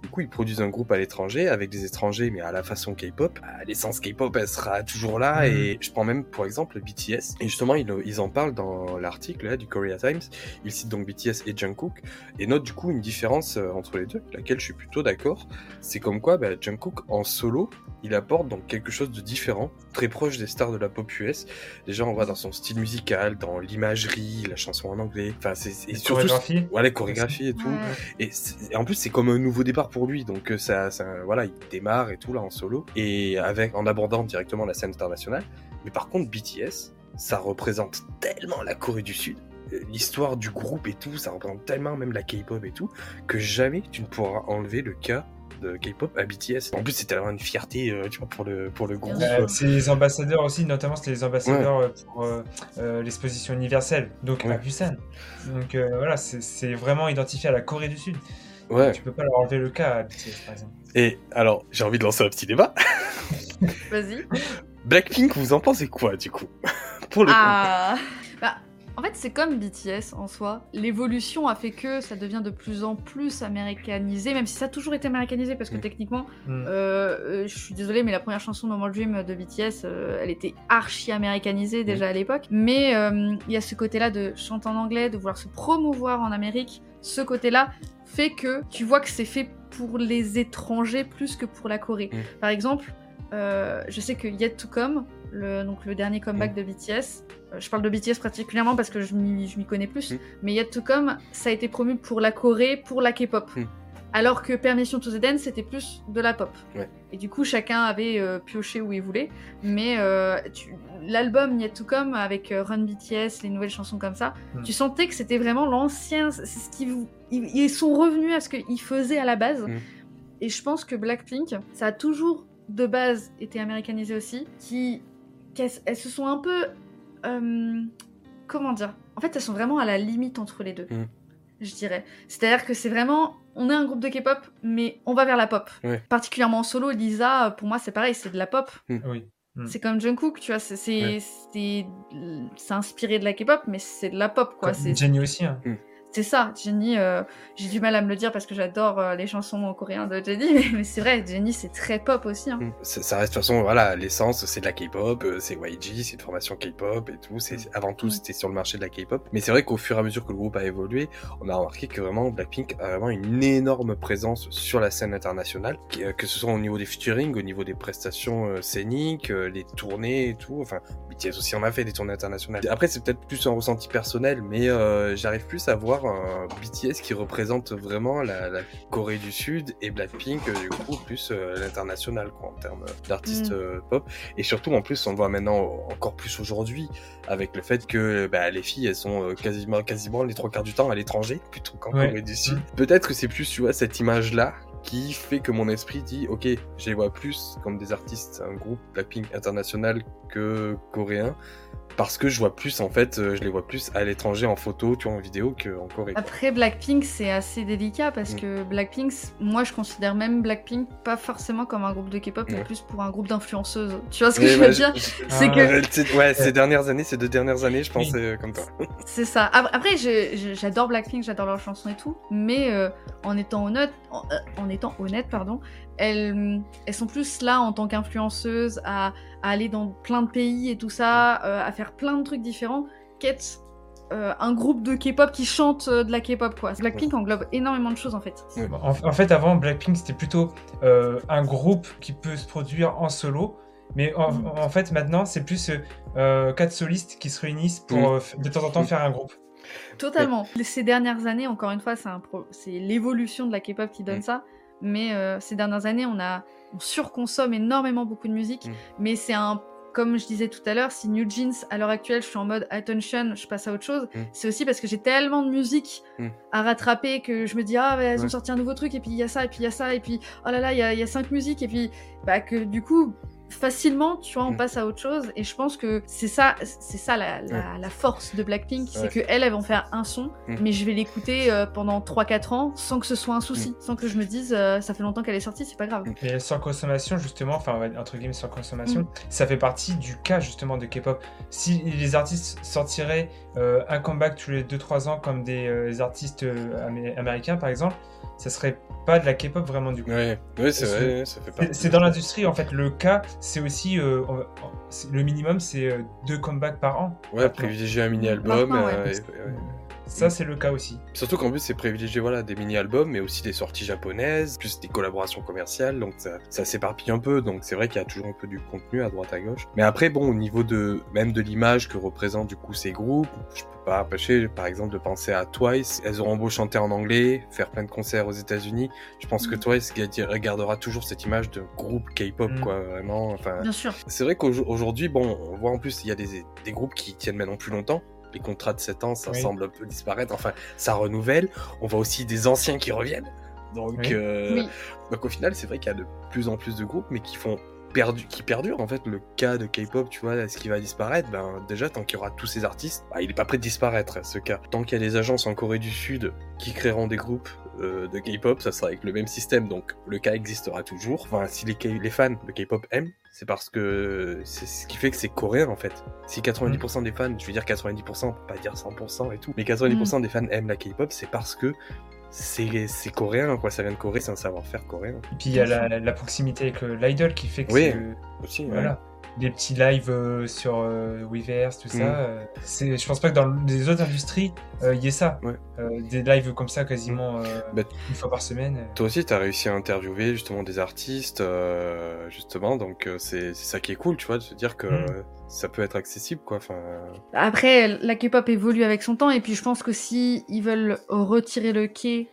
du coup ils produisent un groupe à l'étranger avec des étrangers, mais à la façon K-pop, bah, l'essence K-pop elle sera toujours là. Mhm. Et je prends même pour exemple BTS. Et justement ils, ils en parlent dans l'article là, du Korea Times. Ils citent donc BTS et Jungkook et notent du coup une différence euh, entre les deux, laquelle je suis plutôt d'accord. C'est comme quoi bah, Jungkook en solo, il apporte donc quelque chose de différent, très proche des stars de la pop US. Déjà, on voit dans son style musical, dans l'imagerie, la chanson en anglais. Enfin, c'est et Les surtout chorégraphies. ouais, les chorégraphies et tout. Ouais. Et, et en plus, c'est comme un nouveau départ pour lui. Donc, euh, ça, ça, voilà, il démarre et tout là en solo et avec en abordant directement la scène internationale. Mais par contre, BTS, ça représente tellement la Corée du Sud, euh, l'histoire du groupe et tout, ça représente tellement même la K-pop et tout, que jamais tu ne pourras enlever le cas de K-pop à BTS. En plus, c'est tellement une fierté, euh, tu vois, pour le pour le groupe. Euh, c'est les ambassadeurs aussi, notamment c'est les ambassadeurs euh, pour euh, euh, l'exposition universelle, donc Ouais. à Busan. Donc euh, voilà, c'est- c'est vraiment identifié à la Corée du Sud. Ouais. Tu peux pas leur enlever le cas à BTS par exemple. Et alors, j'ai envie de lancer un petit débat. Vas-y. Blackpink, vous en pensez quoi du coup? Pour le coup. Ah. Bah, en fait, c'est comme BTS en soi. L'évolution a fait que ça devient de plus en plus américanisé, même si ça a toujours été américanisé, parce que Mm. techniquement, Mm. euh, euh, je suis désolée, mais la première chanson Normal Dream de BTS, euh, elle était archi américanisée déjà à l'époque. Mais euh, il y a ce côté-là de chanter en anglais, de vouloir se promouvoir en Amérique. Ce côté-là fait que tu vois que c'est fait pour les étrangers plus que pour la Corée. Mm. Par exemple, je sais que Yet to Come, le, donc le dernier comeback Mm. de BTS, euh, je parle de BTS particulièrement parce que je m'y connais plus, Mm. mais Yet to Come, ça a été promu pour la Corée, pour la K-pop. Mm. Alors que Permission to the Dance, c'était plus de la pop. Ouais. Et du coup, chacun avait euh, pioché où il voulait. Mais euh, l'album Yet to Come, avec euh, Run BTS, les nouvelles chansons comme ça, Mm. tu sentais que c'était vraiment l'ancien. Ce qu'ils ils, ils sont revenus à ce qu'ils faisaient à la base. Et je pense que Blackpink, ça a toujours de base été américanisé aussi. Qui, qu'elles elles se sont un peu. euh, comment dire En fait, elles sont vraiment à la limite entre les deux. Mm. Je dirais. C'est-à-dire que c'est vraiment. On est un groupe de K-pop, mais on va vers la pop. Ouais. Particulièrement en solo, Lisa, pour moi, c'est pareil, c'est de la pop. Oui. Mm. C'est comme Jungkook, tu vois, c'est c'est Ouais. inspiré de la K-pop, mais c'est de la pop, quoi. Jenny aussi. hein. C'est ça, Jenny. euh, J'ai du mal à me le dire parce que j'adore euh, les chansons en coréen de Jenny, mais, mais c'est vrai, Jenny, c'est très pop aussi. hein. Mm. Ça reste de toute façon, voilà, l'essence, c'est de la K-pop, euh, c'est YG, c'est une formation K-pop et tout. C'est avant tout, Mm. c'était sur le marché de la K-pop. Mais c'est vrai qu'au fur et à mesure que le groupe a évolué, on a remarqué que vraiment Blackpink a vraiment une énorme présence sur la scène internationale, euh, que ce soit au niveau des featuring, au niveau des prestations scéniques, euh, les tournées et tout. Enfin, BTS aussi en a fait des tournées internationales. Après, c'est peut-être plus un ressenti personnel, mais euh, j'arrive plus à voir un BTS qui représente vraiment la, la Corée du Sud et Blackpink, euh, du coup, plus euh, l'international, quoi, en termes d'artistes Mm. euh, pop. Et surtout, en plus, on le voit maintenant encore plus aujourd'hui, avec le fait que bah, les filles, elles sont euh, quasiment, quasiment les trois quarts du temps à l'étranger, plutôt qu'en Ouais. Corée du Sud. Mm. Peut-être que c'est plus, tu vois, cette image-là qui fait que mon esprit dit, ok, je les vois plus comme des artistes, un groupe Blackpink international que coréen, parce que je vois plus, en fait, euh, je les vois plus à l'étranger en photo, tu vois, en vidéo, qu'en Corée. quoi. Après, Blackpink, c'est assez délicat parce Mm. que Blackpink, moi, je considère même Blackpink pas forcément comme un groupe de K-pop, mais plus pour un groupe d'influenceuses. Tu vois ce que je bah, veux dire? C'est Ah, que ouais, ces dernières années, ces deux dernières années, je pense Oui. euh, comme toi. C'est ça. Ap- Après, j'adore Blackpink, j'adore leurs chansons et tout, mais euh, en étant honnête, en, euh, en étant honnête, pardon, elles, elles sont plus là en tant qu'influenceuses à, à aller dans plein de pays et tout ça, euh, à faire plein de trucs différents, qu'être euh, un groupe de K-pop qui chante euh, de la K-pop quoi. Blackpink englobe énormément de choses en fait. Ouais. En, en fait, avant, Blackpink, c'était plutôt euh, un groupe qui peut se produire en solo. Mais en, Mm. en fait, maintenant, c'est plus quatre solistes qui se réunissent pour Mm. euh, de temps en temps faire un groupe. Totalement. Ces dernières années, encore une fois, c'est un pro- c'est l'évolution de la K-pop qui donne Mm. ça. Mais euh, ces dernières années, on a on surconsomme énormément beaucoup de musique. Mm. Mais c'est un comme je disais tout à l'heure, si New Jeans à l'heure actuelle, je suis en mode attention, je passe à autre chose. Mm. C'est aussi parce que j'ai tellement de musique Mm. à rattraper que je me dis ah bah, elles Ouais. ont sorti un nouveau truc et puis il y a ça et puis il y a ça et puis oh là là il y y a cinq musiques et puis bah que du coup facilement tu vois on Mm. passe à autre chose et je pense que c'est ça c'est ça la, la, la force de Blackpink Ouais. c'est que elles elles vont faire un son Mm. mais je vais l'écouter euh, pendant 3-4 ans sans que ce soit un souci sans que je me dise euh, ça fait longtemps qu'elle est sortie c'est pas grave Mm. Et la surconsommation, justement, enfin, entre guillemets, surconsommation, Mm. ça fait partie du cas, justement, de K-pop. Si les artistes sortiraient euh, un comeback tous les 2-3 ans, comme des euh, artistes euh, amé- américains, par exemple, ça serait pas de la K-pop vraiment, du coup. Ouais, ouais c'est C'est- vrai, ça fait C'est- partie C'est de- dans l'industrie, en fait. Le cas, c'est aussi. euh, le minimum, c'est euh, deux comebacks par an. Ouais, privilégier un mini-album. Maintenant, ouais. euh, et- ouais. Ça, c'est le cas aussi. Surtout qu'en plus, c'est privilégié voilà, des mini-albums, mais aussi des sorties japonaises, plus des collaborations commerciales, donc ça, ça s'éparpille un peu. Donc c'est vrai qu'il y a toujours un peu du contenu à droite à gauche. Mais après, bon, au niveau de même de l'image que représentent du coup ces groupes, je peux pas empêcher, par exemple, de penser à Twice. Elles auront beau chanter en anglais, faire plein de concerts aux États-Unis. Je pense que Mm. Twice ga- gardera toujours cette image de groupe K-pop, Mm. quoi, vraiment. Enfin, bien sûr c'est vrai qu'aujourd'hui, bon, on voit en plus, il y a des, des groupes qui tiennent maintenant plus longtemps. Les contrats de 7 ans, ça Oui. semble un peu disparaître. Enfin, ça renouvelle. On voit aussi des anciens qui reviennent. Donc, Oui. euh, oui donc au final, c'est vrai qu'il y a de plus en plus de groupes, mais qui font perdu, qui perdurent. En fait, le cas de K-pop, tu vois, est-ce qu'il va disparaître Ben déjà, tant qu'il y aura tous ces artistes, bah, il est pas prêt de disparaître ce cas. Tant qu'il y a des agences en Corée du Sud qui créeront des groupes euh, de K-pop, ça sera avec le même système, donc le cas existera toujours. Enfin, si les, K- les fans de K-pop aiment, c'est parce que c'est ce qui fait que c'est coréen en fait. Si 90% des fans, je veux dire 90%, on peut pas dire 100% et tout, mais 90% des fans aiment la K-pop, c'est parce que c'est c'est coréen, quoi. Ça vient de Corée, c'est un savoir-faire coréen. Et puis, il y a la, la proximité avec l'idol qui fait que Oui. c'est- Aussi, ouais. Des petits lives euh, sur euh, Weverse, tout Mm. ça. euh, c'est, je pense pas que dans les autres industries, euh, il y ait ça. Ouais. Euh, des lives comme ça quasiment euh, Bah, une fois par semaine. Toi aussi, t'as réussi à interviewer justement des artistes, euh, justement, donc euh, c'est c'est ça qui est cool, tu vois, de se dire que Mm. euh, ça peut être accessible, quoi. Enfin, Après, la K-pop évolue avec son temps, et puis je pense que si ils veulent retirer le K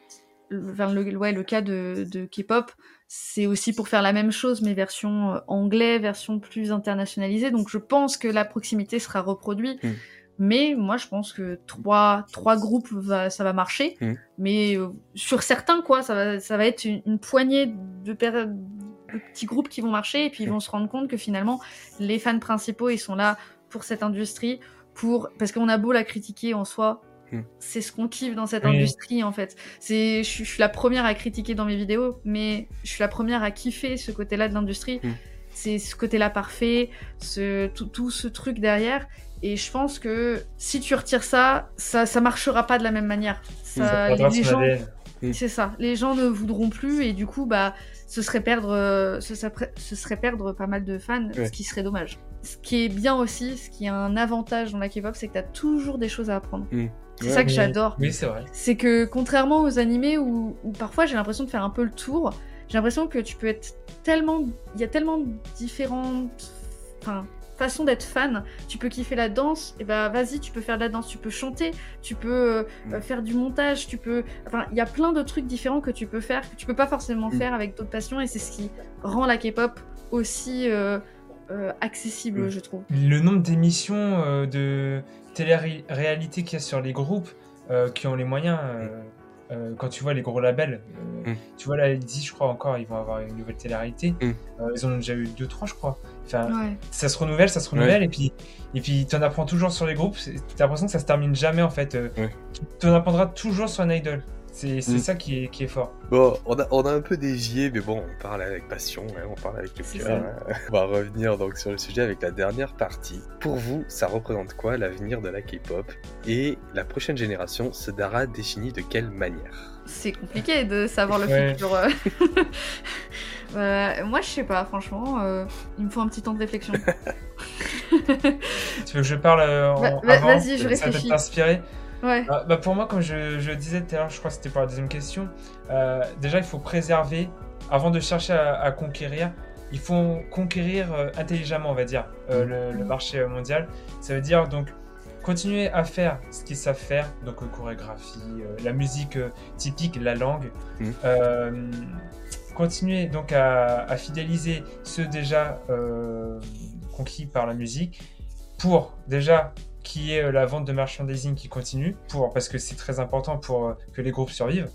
enfin, le, ouais, le cas de, de K-pop, c'est aussi pour faire la même chose, mais version euh, anglais, version plus internationalisée. Donc je pense que la proximité sera reproduite. Mm. Mais moi, je pense que trois, trois groupes, va, ça va marcher. Mm. Mais euh, sur certains, quoi, ça va, ça va être une, une poignée de, petits groupes qui vont marcher. Et puis ils vont se rendre compte que finalement, les fans principaux, ils sont là pour cette industrie. Pour... Parce qu'on a beau la critiquer en soi, Mm. c'est ce qu'on kiffe dans cette Oui. industrie en fait. C'est, je, suis- je suis la première à critiquer dans mes vidéos, mais je suis la première à kiffer ce côté-là de l'industrie. Mm. C'est ce côté-là parfait, ce, tout, tout ce truc derrière. Et je pense que si tu retires ça, ça, ça marchera pas de la même manière. Ça, Ça les, gens. Mm. c'est ça. Les gens ne voudront plus et du coup, bah, ce serait perdre, euh, ce serait, ce serait perdre pas mal de fans, Ouais. ce qui serait dommage. Ce qui est bien aussi, ce qui est un avantage dans la K-pop, c'est que t'as toujours des choses à apprendre. C'est Ouais, ça que Oui. j'adore. Oui, c'est vrai. C'est que contrairement aux animés où, où parfois j'ai l'impression de faire un peu le tour, j'ai l'impression que tu peux être tellement. Il y a tellement différentes enfin, façons d'être fan. Tu peux kiffer la danse, et bah vas-y, tu peux faire de la danse, tu peux chanter, tu peux euh, Mm. euh, faire du montage, tu peux. Enfin, il y a plein de trucs différents que tu peux faire, que tu peux pas forcément Mm. faire avec d'autres passions, et c'est ce qui rend la K-pop aussi euh, euh, accessible, Mm. je trouve. Le nombre d'émissions euh, de télé-réalité qu'il y a sur les groupes euh, qui ont les moyens, euh, euh, quand tu vois les gros labels, euh, Mm. tu vois là, Eddie, je crois encore, ils vont avoir une nouvelle télé-réalité. Mm. Euh, ils en ont déjà eu deux, trois, je crois. Enfin, Ouais. ça se renouvelle, ça se renouvelle, et puis et puis t'en apprends toujours sur les groupes. c'est- T'as l'impression que ça se termine jamais en fait. Euh, Ouais. Tu t'en apprendras toujours sur un idol. C'est c'est Mm. ça qui est, qui est fort. Bon, on a, on a un peu dévié, mais bon, on parle avec passion, hein, on parle avec le cœur. ça. hein. On va revenir donc sur le sujet avec la dernière partie. Pour vous, ça représente quoi l'avenir de la K-pop Et la prochaine génération se dara définie de quelle manière? C'est compliqué de savoir le Ouais. futur. euh. Moi, je sais pas, franchement, euh, il me faut un petit temps de réflexion. Tu veux que je parle euh, en avant? vas-y, je Ça va peut-être réfléchis. t'inspirer Ouais. Bah, bah, pour moi, comme je, je disais tout à l'heure, je crois que c'était pour la deuxième question, euh, déjà il faut préserver, avant de chercher à, à conquérir, il faut conquérir euh, intelligemment, on va dire, euh, le, le marché euh, mondial. Ça veut dire donc continuer à faire ce qu'ils savent faire, donc euh, chorégraphie, euh, la musique euh, typique, la langue. Euh, continuer donc à, à fidéliser ceux déjà euh, conquis par la musique pour déjà qu'il y ait euh, la vente de merchandising qui continue, pour, parce que c'est très important pour euh, que les groupes survivent.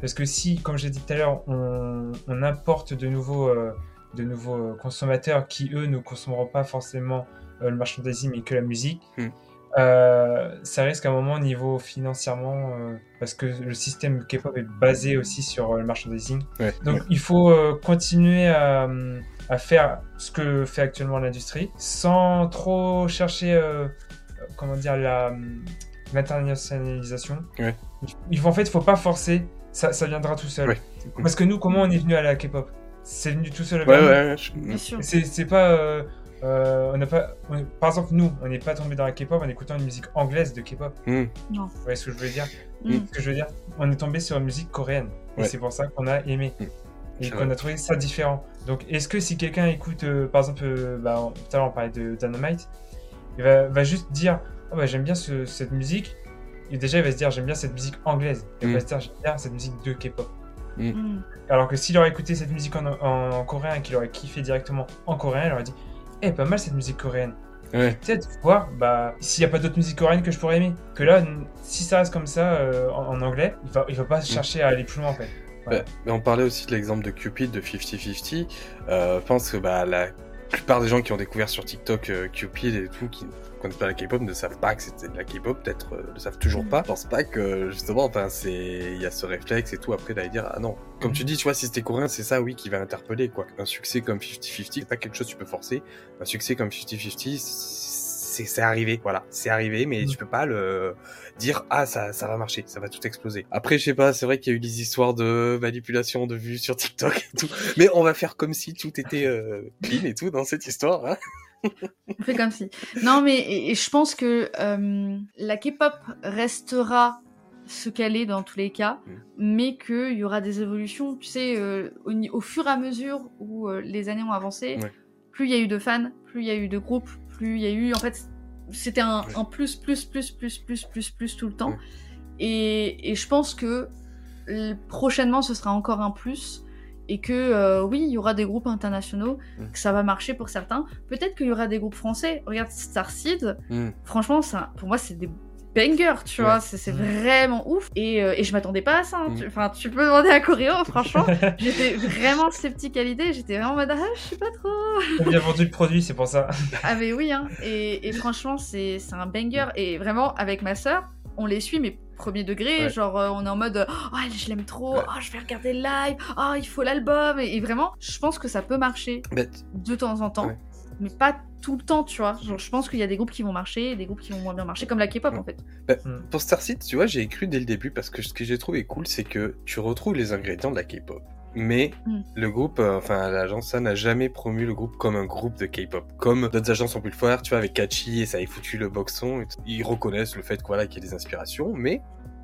Parce que si, comme j'ai dit tout à l'heure, on, on importe de nouveaux, euh, de nouveaux consommateurs qui, eux, ne consommeront pas forcément euh, le merchandising mais que la musique, Hmm. euh, ça risque à un moment, niveau financièrement, parce que le système K-pop est basé aussi sur le merchandising. Ouais. Donc il faut continuer à, à faire ce que fait actuellement l'industrie, sans trop chercher, euh, comment dire, la, euh, l'internationalisation. Ouais. Il faut, en fait, il faut pas forcer, ça, ça viendra tout seul. Ouais. Parce que nous, comment on est venu à la K-pop? C'est venu tout seul. Ouais, je-. C'est c'est pas. euh, euh, on n'a pas. on est- par exemple, nous, on n'est pas tombé dans la K-pop en écoutant une musique anglaise de K-pop. Hmm. Non. Vous voyez ce que je veux dire? Mm. Ce que je veux dire, on est tombé sur une musique coréenne. Et c'est pour ça qu'on a aimé. Mm. Et qu'on a trouvé ça différent. Donc, est-ce que si quelqu'un écoute, euh, par exemple, euh, bah, on- tout à l'heure on parlait de Dynamite, il va, va juste dire Ah bah, J'aime bien ce- cette musique. Et déjà, il va se dire J'aime bien cette musique anglaise. Et il Mm. va se dire J'aime bien cette musique de K-pop. Mm. Alors que s'il aurait écouté cette musique en, en coréen et qu'il aurait kiffé directement en coréen, il aurait dit Eh, pas mal cette musique coréenne. Ouais. Peut-être voir, bah, s'il n'y a pas d'autres musiques coréennes que je pourrais aimer. Que là, si ça reste comme ça euh, en, en anglais, il va, il va pas chercher à aller plus loin en fait. Bah, mais on parlait aussi de l'exemple de Cupid de 50-50. Euh, je pense que bah, la plupart des gens qui ont découvert sur TikTok euh, Cupid et tout, qui ne connaissent pas la K-pop, ne savent pas que c'était de la K-pop, peut-être euh, ne savent toujours pas. Je pense pas que justement, enfin, c'est il y a ce réflexe et tout après d'aller dire ah non. Comme tu dis, tu vois, si c'était coréen, c'est ça oui qui va interpeller quoi. Un succès comme 50-50, c'est pas quelque chose que tu peux forcer. Un succès comme 50-50, c'est c'est arrivé, voilà, c'est arrivé, mais Mm. tu peux pas le dire ah ça ça va marcher, ça va tout exploser. Après je sais pas, c'est vrai qu'il y a eu des histoires de manipulation de vues sur TikTok et tout, mais on va faire comme si tout était euh, clean et tout dans cette histoire. Hein On fait comme si. Non, mais et, et je pense que euh, la K-pop restera ce qu'elle est dans tous les cas, Mm. mais qu'il y aura des évolutions. Tu sais, euh, au, fur et à mesure où euh, les années ont avancé, Ouais. plus il y a eu de fans, plus il y a eu de groupes, plus il y a eu. En fait, c'était un, plus, plus, plus, plus, plus, plus, plus tout le temps. Et, et je pense que l- prochainement ce sera encore un plus et que euh, oui, il y aura des groupes internationaux, Mm. que ça va marcher pour certains. Peut-être qu'il y aura des groupes français. Regarde Starseed, Hmm. franchement, ça, pour moi, c'est des bangers, tu vois, c'est c'est vraiment ouf. Et, euh, et je m'attendais pas à ça. hein. Mm. Tu- Enfin, tu peux demander à Coréo, franchement. J'étais vraiment sceptique à l'idée, j'étais vraiment en mode ah, je sais pas trop. Bien vendu le produit, c'est pour ça. Ah, mais oui, hein. Et, et franchement, c'est un banger. Et vraiment, avec ma sœur, on les suit, mais premier degré, Ouais. genre euh, on est en mode oh, je l'aime trop, Ouais. oh, je vais regarder le live, oh, il faut l'album. Et, et vraiment, je pense que ça peut marcher de temps en temps, Ouais. Mais pas tout le temps, tu vois. Genre, je pense qu'il y a des groupes qui vont marcher et des groupes qui vont moins bien marcher, comme la K-pop Ouais. en fait. Pour Starseed, tu vois, j'ai cru dès le début parce que ce que j'ai trouvé cool, c'est que tu retrouves les ingrédients de la K-pop. Mais Mm. le groupe, euh, enfin l'agence, ça n'a jamais promu le groupe comme un groupe de K-pop. Comme d'autres agences ont pu le faire, tu vois, avec Kachi et ça avait foutu le boxon. et tout. Ils reconnaissent le fait que, voilà, qu'il y a des inspirations, mais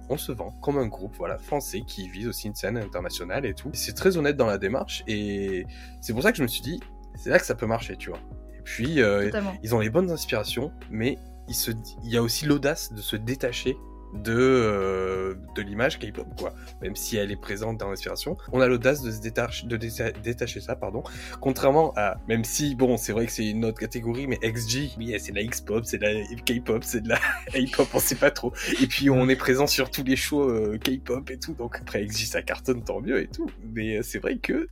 on se vend comme un groupe voilà français qui vise aussi une scène internationale et tout. C'est très honnête dans la démarche et c'est pour ça que je me suis dit, c'est là que ça peut marcher, tu vois. Et puis, euh, ils ont les bonnes inspirations, mais il, se, il y a aussi l'audace de se détacher de, euh, de l'image K-pop, quoi. Même si elle est présente dans l'inspiration, on a l'audace de se détacher, de déta- détacher ça, pardon. Contrairement à, même si, bon, c'est vrai que c'est une autre catégorie, mais XG, oui, c'est de la X-pop, c'est de la K-pop, c'est de la H-pop, on sait pas trop. Et puis, on est présent sur tous les shows euh, K-pop et tout, donc après XG, ça cartonne, tant mieux et tout. Mais euh, c'est vrai que,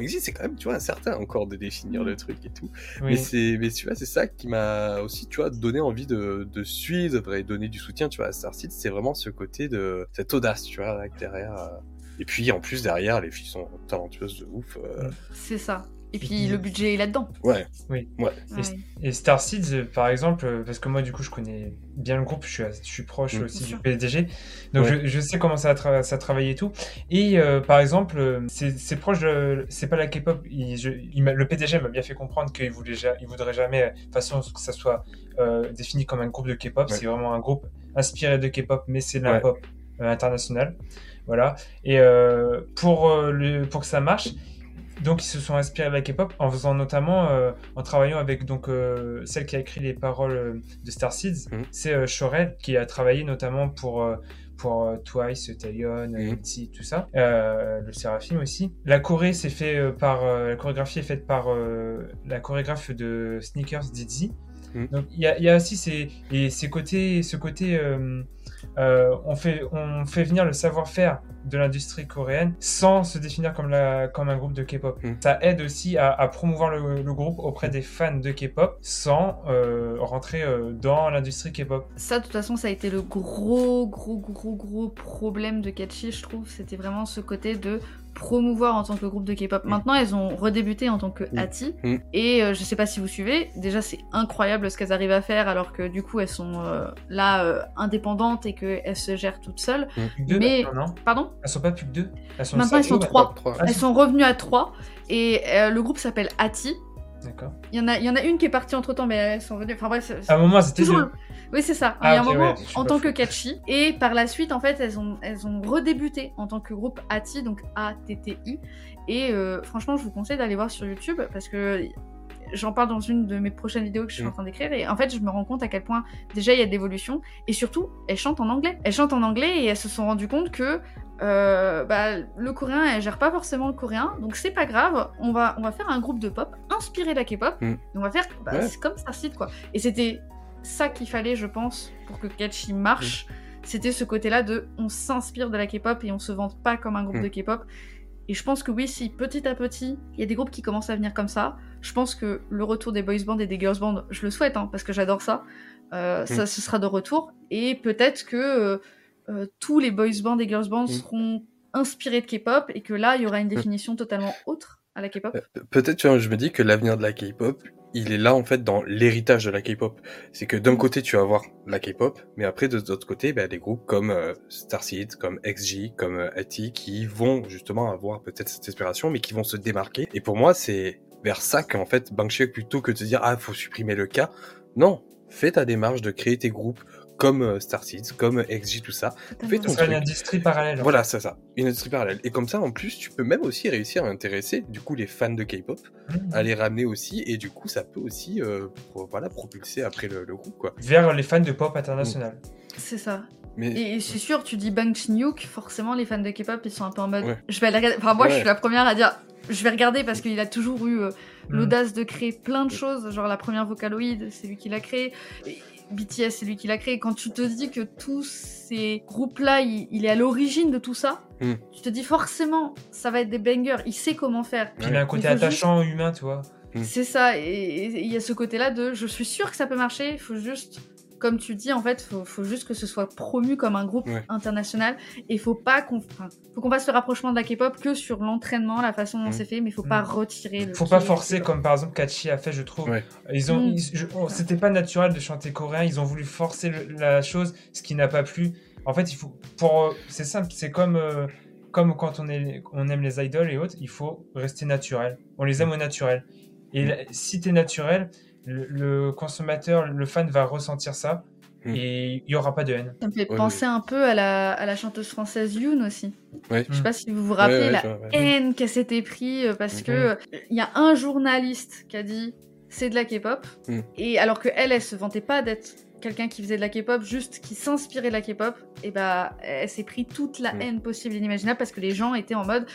XG, c'est quand même, tu vois, incertain encore de définir le truc et tout. Mais c'est, mais tu vois, c'est ça qui m'a aussi, tu vois, donné envie de, de suivre et donner du soutien, tu vois, à Star City. C'est vraiment ce côté de cette audace, tu vois, là, derrière. euh. Et puis, en plus, derrière, les filles sont talentueuses de ouf. euh. C'est ça. Et puis le budget est là-dedans. Ouais. Oui. Ouais. Et, Ouais. et Starseeds, euh, par exemple, euh, parce que moi, du coup, je connais bien le groupe, je suis, je suis proche Mm. aussi du. PDG, donc Ouais. je, je sais comment ça a, tra- ça a travaillé et tout. Et euh, par exemple, c'est proche. C'est pas la K-pop, le PDG m'a bien fait comprendre qu'il voulait, il voudrait jamais, de toute façon, que ça soit euh, défini comme un groupe de K-pop. Ouais. C'est vraiment un groupe inspiré de K-pop, mais c'est de la pop euh, internationale. Voilà. Et euh, pour, euh, le, pour que ça marche, donc ils se sont inspirés de la K-pop en faisant notamment, euh, en travaillant avec donc euh, celle qui a écrit les paroles euh, de Starseeds, Mhm. c'est euh, Shorel qui a travaillé notamment pour pour Twice, Taeyeon, Mhm. ITZY, tout ça, le Seraphim aussi. La choré c'est fait par la chorégraphie est faite par la chorégraphe de Sneakers Dizzy. Mhm. Donc il y y a aussi ces, et ces côtés, ce côté, euh, on, fait, on fait venir le savoir-faire de l'industrie coréenne sans se définir comme, la, comme un groupe de K-pop. Mhm. Ça aide aussi à, à promouvoir le, le groupe auprès des fans de K-pop sans euh, rentrer euh, dans l'industrie K-pop. Ça, de toute façon, ça a été le gros, gros, gros, gros problème de Catchy, je trouve. C'était vraiment ce côté de promouvoir en tant que groupe de K-pop. Mm. Maintenant, elles ont redébuté en tant que Mm. ATI. Mm. Et euh, je sais pas si vous suivez, déjà, c'est incroyable ce qu'elles arrivent à faire, alors que du coup, elles sont euh, là, euh, indépendantes et qu'elles se gèrent toutes seules. Plus que deux Mais- maintenant, non Pardon? Elles sont pas plus que deux Elles sont Maintenant, elles sont trois. Trois. Elles sont revenues à trois. Et euh, le groupe s'appelle ATI. D'accord. Il y, en a, il y en a une qui est partie entre temps, mais elles sont venues. Enfin bref, À un moment, c'était Toujours Oui, c'est ça. Ah, Il y a un moment, ouais, en tant fou. que catchy. Et par la suite, en fait, elles ont, elles ont redébuté en tant que groupe ATI, donc A-T-T-I. Et euh, franchement, je vous conseille d'aller voir sur YouTube parce que j'en parle dans une de mes prochaines vidéos que je suis en Mm. train d'écrire. Et en fait, je me rends compte à quel point déjà il y a de l'évolution. Et surtout, elles chantent en anglais. Elles chantent en anglais et elles se sont rendues compte que euh, bah, le coréen, elle gère pas forcément le coréen. Donc c'est pas grave. On va, on va faire un groupe de pop inspiré de la K-pop. Mm. On va faire bah, Ouais. c'est comme Starseed, quoi. Et c'était ça qu'il fallait, je pense, pour que Catchy marche. C'était ce côté-là de on s'inspire de la K-pop et on se vante pas comme un groupe Mm. de K-pop. Et je pense que oui, si petit à petit, il y a des groupes qui commencent à venir comme ça, je pense que le retour des boys bands et des girls bands, je le souhaite, hein, parce que j'adore ça, euh, ça, ce sera de retour. Et peut-être que euh, euh, tous les boys bands et girls bands Mm. seront inspirés de K-pop et que là, il y aura une définition totalement autre à la K-pop. Euh, Pe- Peut-être, tu vois, je me dis que l'avenir de la K-pop, il est là en fait dans l'héritage de la K-pop. C'est que d'un côté tu vas avoir la K-pop, mais après de l'autre côté, ben, des groupes comme euh, Starseed, comme XG, comme euh, ATI, qui vont justement avoir peut-être cette inspiration, mais qui vont se démarquer. Et pour moi, c'est vers ça qu'en fait Bankshee, plutôt que de dire ah faut supprimer le cas, non, fais ta démarche de créer tes groupes comme euh, Starseed, comme XG, tout ça. Fais Ça ton sera une industrie parallèle. en Voilà, c'est ça, une industrie parallèle. Et comme ça, en plus, tu peux même aussi réussir à intéresser du coup les fans de K-pop. Mhm. à les ramener aussi et du coup ça peut aussi euh, pro- voilà propulser après le, le groupe quoi Vers les fans de pop international. C'est ça. Mais Et c'est sûr, tu dis Bang Chin-hyuk, forcément les fans de K-pop ils sont un peu en mode Ouais. je vais aller regarder. Enfin, moi je suis la première à dire je vais regarder parce qu'il a toujours eu euh, Mm. l'audace de créer plein de choses. Genre la première Vocaloid, c'est lui qui l'a créé. BTS, c'est lui qui l'a créé. Quand tu te dis que tous ces groupes-là, il, il est à l'origine de tout ça, Mm. tu te dis forcément ça va être des bangers. Il sait comment faire. Puis il a un côté juste- attachant, humain, tu vois. Mm. C'est ça, et et il y a ce côté-là de je suis sûre que ça peut marcher, il faut juste, comme tu dis, en fait, faut, faut juste que ce soit promu comme un groupe Ouais. international, et faut pas qu'on faut qu'on fasse le rapprochement de la K-pop que sur l'entraînement, la façon dont Mm. c'est fait, mais faut pas Mm. retirer le. Faut pas forcer comme par exemple Kachi a fait, je trouve. Ouais. Ils ont, Mm. oh, c'était pas naturel de chanter coréen. Ils ont voulu forcer le- la chose, ce qui n'a pas plu. En fait, il faut, pour, c'est simple, c'est comme, euh, comme quand on, est, on aime les idoles et autres, il faut rester naturel. On les aime au naturel. Et Mm. là, si t'es naturel, le, le consommateur, le fan va ressentir ça Mm. et il y aura pas de haine. Ça me fait Ouais, penser un peu à la, à la chanteuse française Yoon aussi. Ouais. Je sais pas si vous vous rappelez Ouais, ouais, la je vois, ouais. haine qu'elle s'était pris euh, parce Mhm. que euh, il y a un journaliste qui a dit c'est de la K-pop Mm. et alors que elle, elle se vantait pas d'être quelqu'un qui faisait de la K-pop, juste qui s'inspirait de la K-pop, et bah elle s'est pris toute la Mm. haine possible et inimaginable parce que les gens étaient en mode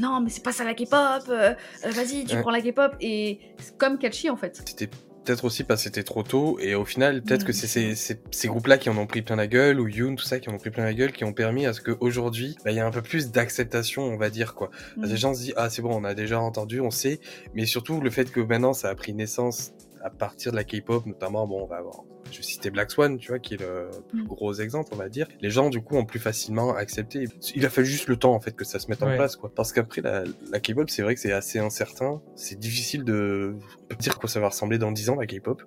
non mais c'est pas ça la K-pop, euh, euh, vas-y tu Ouais. prends la K-pop et c'est comme Catchy en fait. C'était peut-être aussi parce que c'était trop tôt et au final peut-être Mm. que c'est ces, ces, ces groupes-là qui en ont pris plein la gueule ou Yoon tout ça qui en ont pris plein la gueule qui ont permis à ce qu'aujourd'hui bah, il y a un peu plus d'acceptation on va dire quoi. Mm. Les gens se disent ah c'est bon on a déjà entendu on sait mais surtout le fait que maintenant ça a pris naissance à partir de la K-pop notamment bon on va avoir je vais citer Black Swan tu vois qui est le plus Mm. gros exemple on va dire. Les gens du coup ont plus facilement accepté. Il a fallu juste le temps en fait que ça se mette en Ouais. place quoi. Parce qu'après la, la K-pop c'est vrai que c'est assez incertain. C'est difficile de on peut dire quoi ça va ressembler dans 10 ans la K-pop.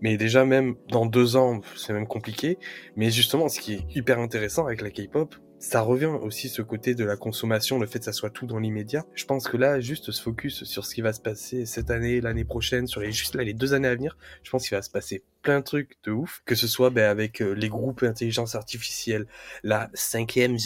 Mais déjà même dans deux ans c'est même compliqué. Mais justement ce qui est hyper intéressant avec la K-pop ça revient aussi ce côté de la consommation, le fait que ça soit tout dans l'immédiat. Je pense que là, juste se focus sur ce qui va se passer cette année, l'année prochaine, sur les juste là les deux années à venir, je pense qu'il va se passer plein de trucs de ouf, que ce soit ben, avec euh, les groupes intelligence artificielle, la cinquième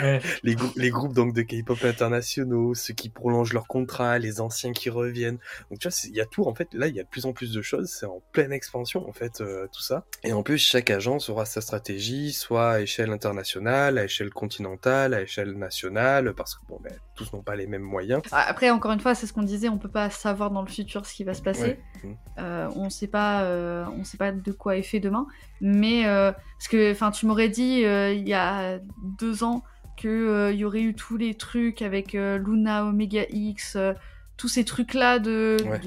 Ouais. les, grou- les groupes donc de K-pop internationaux, ceux qui prolongent leur contrat, les anciens qui reviennent. Donc tu vois, il y a tout en fait. Là, il y a de plus en plus de choses. C'est en pleine expansion en fait euh, tout ça. Et en plus, chaque agence aura sa stratégie, soit à échelle internationale, à échelle continentale, à échelle nationale, parce que bon, ben tous n'ont pas les mêmes moyens. Après, encore une fois, c'est ce qu'on disait, on peut pas savoir dans le futur ce qui va se passer. Ouais. Mm. Euh, on sait pas, euh, on sait pas de quoi est fait demain. Mais euh, parce que, enfin, tu m'aurais dit euh, il y a deux ans que euh, il y aurait eu tous les trucs avec euh, Luna, Omega X, euh, tous ces trucs là de Ouais.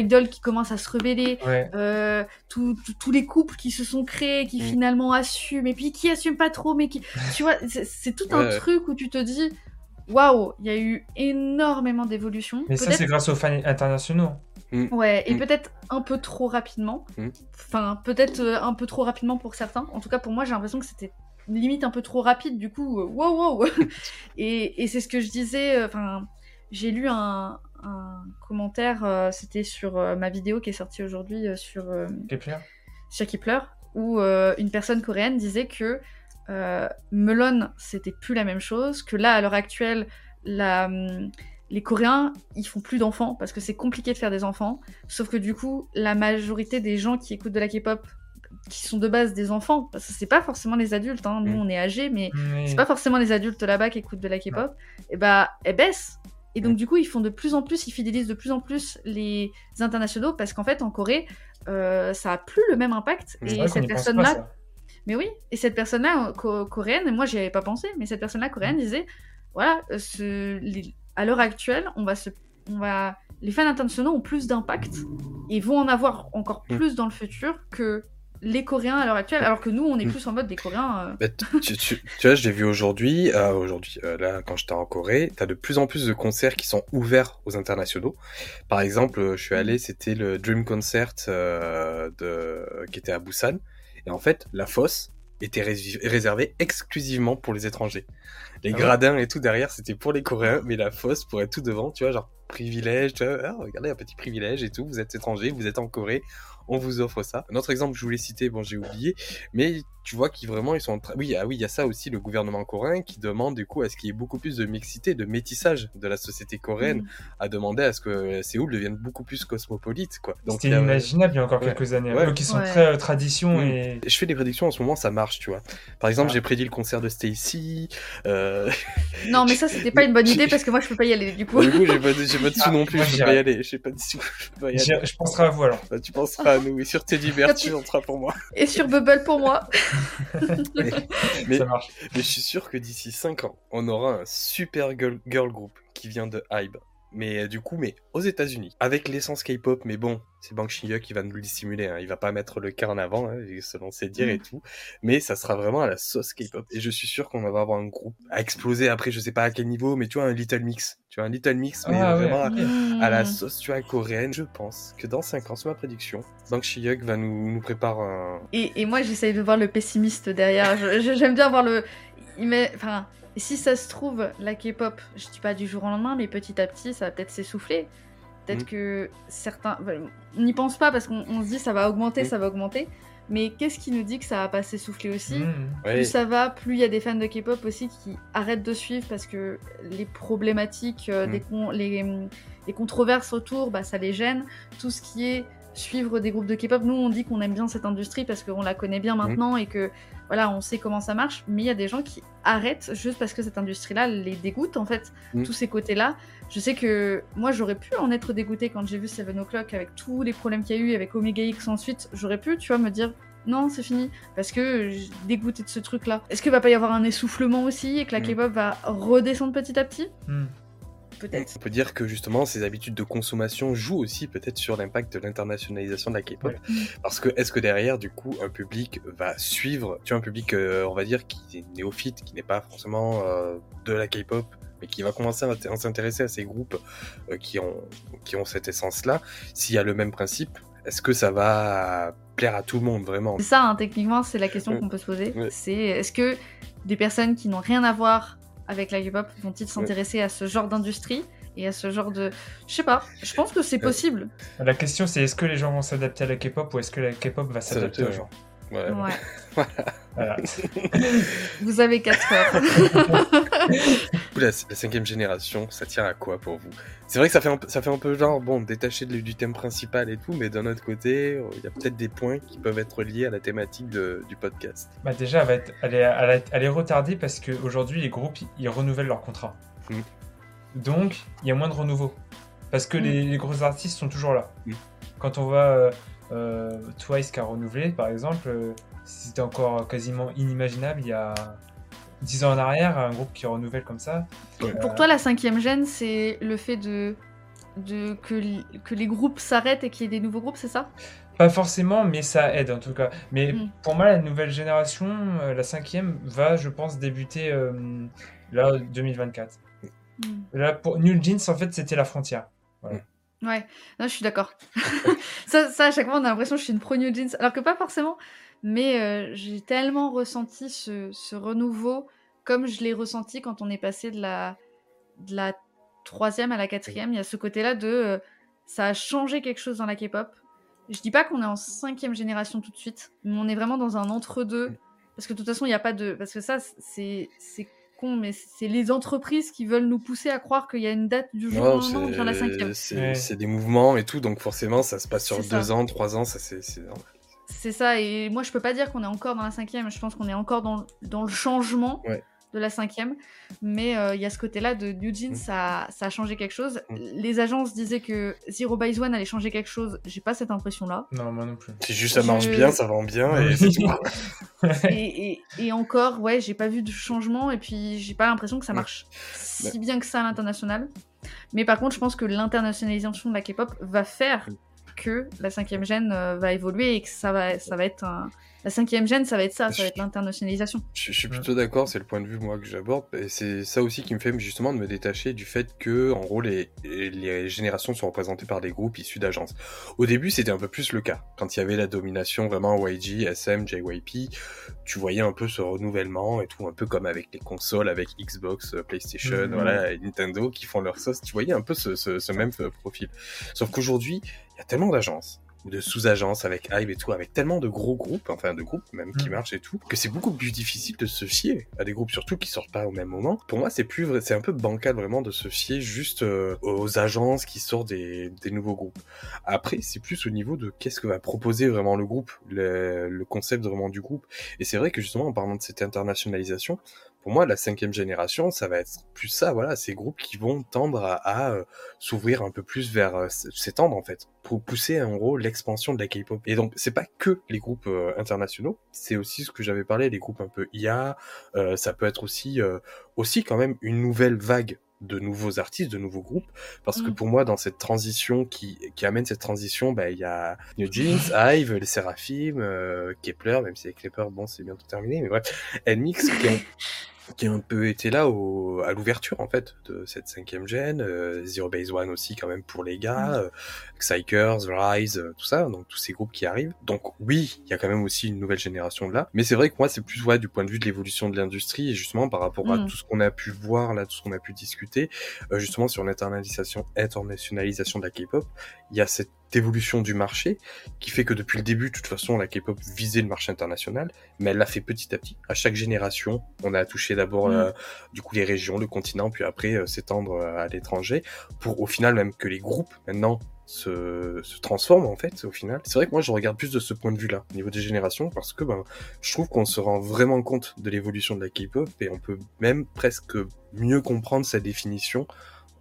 d'idoles qui commencent à se. Ouais. Euh, tout- tous les couples qui se sont créés, qui Mm. finalement assument, et puis qui assument pas trop, mais qui, tu vois, c'est- tout un truc où tu te dis, waouh, il y a eu énormément d'évolution. Mais ça, c'est grâce aux fans internationaux. Ouais, et Mm. peut-être un peu trop rapidement. Mm. Enfin, peut-être euh, un peu trop rapidement pour certains. En tout cas, pour moi, j'ai l'impression que c'était limite un peu trop rapide. Du coup, euh, wow, wow. et et c'est ce que je disais. euh, Enfin, j'ai lu un, un commentaire. euh, c'était sur euh, ma vidéo qui est sortie aujourd'hui euh, sur euh, Kepler. sur qui pleure, où euh, une personne coréenne disait que euh, Melon, c'était plus la même chose, que là, à l'heure actuelle, la, hum, les Coréens, ils font plus d'enfants parce que c'est compliqué de faire des enfants. Sauf que du coup, la majorité des gens qui écoutent de la K-pop, qui sont de base des enfants, parce que c'est pas forcément les adultes, hein, nous Mm. on est âgés, mais Mais- c'est pas forcément les adultes là-bas qui écoutent de la K-pop, et bah, elles baissent. Et donc, Mm. du coup, ils font de plus en plus, ils fidélisent de plus en plus les internationaux parce qu'en fait, en Corée, euh, ça a plus le même impact. Et cette personne-là, mais oui, et cette personne-là, co- coréenne, moi j'y avais pas pensé, mais cette personne-là coréenne disait voilà, euh, ce- les- à l'heure actuelle, on va se, on va, les fans internationaux ont plus d'impact et vont en avoir encore Mm. plus dans le futur que les Coréens à l'heure actuelle, alors que nous on est Mm. plus en mode des Coréens. euh, Bah, tu, tu- tu- tu vois, je l'ai vu aujourd'hui, euh, aujourd'hui, euh, là, quand j'étais en Corée, t'as de plus en plus de concerts qui sont ouverts aux internationaux. Par exemple, je suis allé, c'était le Dream Concert de, qui était à Busan. Et en fait, la fosse était réservée exclusivement pour les étrangers. Les Ah ouais gradins et tout derrière, c'était pour les Coréens, mais la fosse pour être tout devant, tu vois, genre privilège. Tu vois, ah, regardez, un petit privilège et tout. Vous êtes étranger, vous êtes en Corée, on vous offre ça. Un autre exemple que je voulais citer, bon, j'ai oublié, mais tu vois qu'ils vraiment ils sont en train. Oui, ah oui, il y a ça aussi, le gouvernement coréen qui demande du coup à ce qu'il y ait beaucoup plus de mixité, de métissage de la société coréenne, Mm. à demander à ce que Séoul devienne beaucoup plus cosmopolite, quoi. Donc, C'était inimaginable il y a encore Ouais. quelques années. Ouais. Eux qui sont Ouais. très euh, tradition Mm. et. Je fais des prédictions en ce moment, ça marche, tu vois. Par exemple, Ah. j'ai prédit le concert de Stacy. Euh... Non, mais ça, c'était pas une bonne idée parce que moi, je peux pas y aller du coup. du coup, j'ai pas, de- j'ai pas de sous Ah, non plus, je peux pas y aller. J'ai pas de sous, je peux pas y aller. Je penserai à vous alors. Bah, tu penseras à nous, et sur Teddy Bear, tu entreras pour moi. Et sur Bubble pour moi. Mais, Ça marche. mais je suis sûr que d'ici 5 ans, on aura un super girl, girl group qui vient de Hybe. Mais euh, du coup, mais aux États-Unis, avec l'essence K-pop, mais bon, c'est Bang Shin-hyuk qui va nous le dissimuler, hein. il va pas mettre le cas en avant, hein, selon ses dires et Mm. tout, mais ça sera vraiment à la sauce K-pop. Et je suis sûr qu'on va avoir un groupe à exploser après, je sais pas à quel niveau, mais tu vois, un Little Mix. Tu vois, un Little Mix, mais Ah ouais, vraiment à- Mm. à la sauce, tu vois, coréenne. Je pense que dans 5 ans, c'est ma prédiction, Bang Shin-hyuk va nous, nous préparer un... Et, et moi, j'essaye de voir le pessimiste derrière. J'aime bien voir le. il met- Enfin, si ça se trouve, la K-pop, je dis pas du jour au lendemain, mais petit à petit, ça va peut-être s'essouffler. Peut-être Mm. que certains. bah, on n'y pense pas parce qu'on on se dit ça va augmenter, Mm. ça va augmenter. Mais qu'est-ce qui nous dit que ça va pas s'essouffler aussi Mm. Plus ça va, plus il y a des fans de K-pop aussi qui arrêtent de suivre parce que les problématiques, euh, des con- les, les controverses autour, bah, ça les gêne. Tout ce qui est suivre des groupes de K-pop, nous on dit qu'on aime bien cette industrie parce qu'on la connaît bien maintenant et que voilà, on sait comment ça marche. Mais il y a des gens qui arrêtent juste parce que cette industrie-là les dégoûte en fait, Mm. tous ces côtés-là. Je sais que moi j'aurais pu en être dégoûtée quand j'ai vu Seven O'Clock avec tous les problèmes qu'il y a eu avec Omega X ensuite. J'aurais pu, tu vois, me dire non, c'est fini. Parce que j'ai dégoûté de ce truc-là. Est-ce qu'il va pas y avoir un essoufflement aussi et que la Mm. K-pop va redescendre petit à petit? Mm. Peut-être. On peut dire que justement ces habitudes de consommation jouent aussi peut-être sur l'impact de l'internationalisation de la K-pop. Ouais. Parce que est-ce que derrière, du coup, un public va suivre, tu vois, un public, euh, on va dire, qui est néophyte, qui n'est pas forcément euh, de la K-pop, mais qui va commencer à, int- à s'intéresser à ces groupes euh, qui, ont, qui ont cette essence-là, s'il y a le même principe, est-ce que ça va plaire à tout le monde vraiment? C'est ça, hein, techniquement, c'est la question qu'on peut se poser. Ouais. C'est est-ce que des personnes qui n'ont rien à voir avec la K-pop vont-ils s'intéresser à ce genre d'industrie et à ce genre de... Je sais pas, je pense que c'est Ouais. possible. La question c'est est-ce que les gens vont s'adapter à la K-pop ou est-ce que la K-pop va s'adapter aux gens Ouais. Ouais. Voilà. Vous avez 4 heures. La, la cinquième génération, ça tient à quoi pour vous? C'est vrai que ça fait, un, peu- ça fait un peu genre, bon, détaché de- du thème principal et tout, mais d'un autre côté, euh, il y a peut-être des points qui peuvent être liés à la thématique de- du podcast. Bah déjà, elle, va être, elle, est, elle, est, elle est retardée parce qu'aujourd'hui, les groupes, ils- renouvellent leur contrat. Mm. Donc, il y a moins de renouveau. Parce que Mm. les, les gros artistes sont toujours là. Mm. Quand on voit euh, euh, Twice qui a renouvelé, par exemple, euh, c'était encore quasiment inimaginable il y a 10 ans en arrière, un groupe qui renouvelle comme ça. Pour toi, la cinquième gêne, c'est le fait de, de que, li- que les groupes s'arrêtent et qu'il y ait des nouveaux groupes, c'est ça? Pas forcément, mais ça aide en tout cas. Mais Mm. pour moi, la nouvelle génération, euh, la cinquième, va, je pense, débuter euh, là 2024. Là, pour New Jeans, en fait, c'était la frontière. Ouais, non, je suis d'accord. ça, ça, à chaque fois, on a l'impression que je suis une pro New Jeans, alors que pas forcément. Mais euh, j'ai tellement ressenti ce, ce renouveau comme je l'ai ressenti quand on est passé de la, de la troisième à la quatrième. Il y a ce côté-là de euh, ça a changé quelque chose dans la K-pop. Je dis pas qu'on est en cinquième génération tout de suite, mais on est vraiment dans un entre-deux. Parce que de toute façon, il n'y a pas de. Parce que ça, c'est c'est con, mais c'est les entreprises qui veulent nous pousser à croire qu'il y a une date du jour au lendemain on devient la cinquième. c'est Ouais. des mouvements et tout, donc forcément, ça se passe sur deux ça. ans, trois ans, ça c'est c'est normal. C'est ça, et moi je peux pas dire qu'on est encore dans la cinquième, je pense qu'on est encore dans, dans le changement Ouais. De la cinquième, mais euh, il y a ce côté-là de New Jeans, Mm. ça, ça a changé quelque chose. Mm. Les agences disaient que Zero by One allait changer quelque chose, j'ai pas cette impression-là. Non, moi non plus. C'est juste ça Je- marche bien, ça vend bien, et c'est tout. et, et- et encore, ouais, j'ai pas vu de changement, et puis j'ai pas l'impression que ça marche si bien que ça à l'international. Mais par contre, je pense que l'internationalisation de la K-pop va faire Mm. Que la cinquième gêne va évoluer et que ça va, ça va être un, la cinquième gêne, ça va être ça, ça va être l'internationalisation. Je, suis plutôt d'accord, c'est le point de vue moi que j'aborde, et c'est ça aussi qui me fait justement de me détacher du fait que, en gros, les, les générations sont représentées par des groupes issus d'agences. Au début, c'était un peu plus le cas. Quand il y avait la domination vraiment YG, SM, JYP, tu voyais un peu ce renouvellement et tout, un peu comme avec les consoles, avec Xbox, PlayStation, mhm. voilà, et Nintendo qui font leur sauce. Tu voyais un peu ce, ce, ce même profil. Sauf qu'aujourd'hui, il y a tellement d'agences ou de sous-agences avec Hive et tout, avec tellement de gros groupes, enfin de groupes même qui mm. marchent et tout, que c'est beaucoup plus difficile de se fier à des groupes surtout qui sortent pas au même moment. Pour moi, c'est plus vrai, c'est un peu bancal vraiment de se fier juste euh, aux agences qui sortent des, des nouveaux groupes. Après, c'est plus au niveau de qu'est-ce que va proposer vraiment le groupe, le, le concept vraiment du groupe. Et c'est vrai que justement en parlant de cette internationalisation, pour moi, la cinquième génération, ça va être plus ça, voilà, ces groupes qui vont tendre à, euh, s'ouvrir un peu plus vers euh, s'étendre en fait, pour pousser en gros l'expansion de la K-pop. Et donc, c'est pas que les groupes euh, internationaux, c'est aussi ce que j'avais parlé, les groupes un peu IA, ça peut être aussi aussi quand même une nouvelle vague de nouveaux artistes, de nouveaux groupes, parce que mm. pour moi, dans cette transition qui, qui amène cette transition, bah, il y a New Jeans, Hive, les Seraphim, Kepler, même si avec Kepler, bon, c'est bientôt terminé, mais bref, NMIX, qui ont qui a un peu été là au, à l'ouverture en fait de cette cinquième gène, euh, Zero Base One aussi quand même pour les gars, euh, Psychers, Rise, euh, tout ça, donc tous ces groupes qui arrivent. Donc oui, il y a quand même aussi une nouvelle génération là, mais c'est vrai que moi c'est plus ouais, du point de vue de l'évolution de l'industrie et justement par rapport à mm. tout ce qu'on a pu voir là, tout ce qu'on a pu discuter, euh, justement sur l'internationalisation, internationalisation de la K-pop, il y a cette évolution du marché qui fait que depuis le début, de toute façon, la K-pop visait le marché international, mais elle l'a fait petit à petit. À chaque génération, on a touché d'abord mm. euh, du coup les régions, le continent, puis après euh, s'étendre euh, à l'étranger, pour au final même que les groupes maintenant se, se transforment en fait au final. C'est vrai que moi je regarde plus de ce point de vue-là, au niveau des générations, parce que ben, je trouve qu'on se rend vraiment compte de l'évolution de la K-pop et on peut même presque mieux comprendre sa définition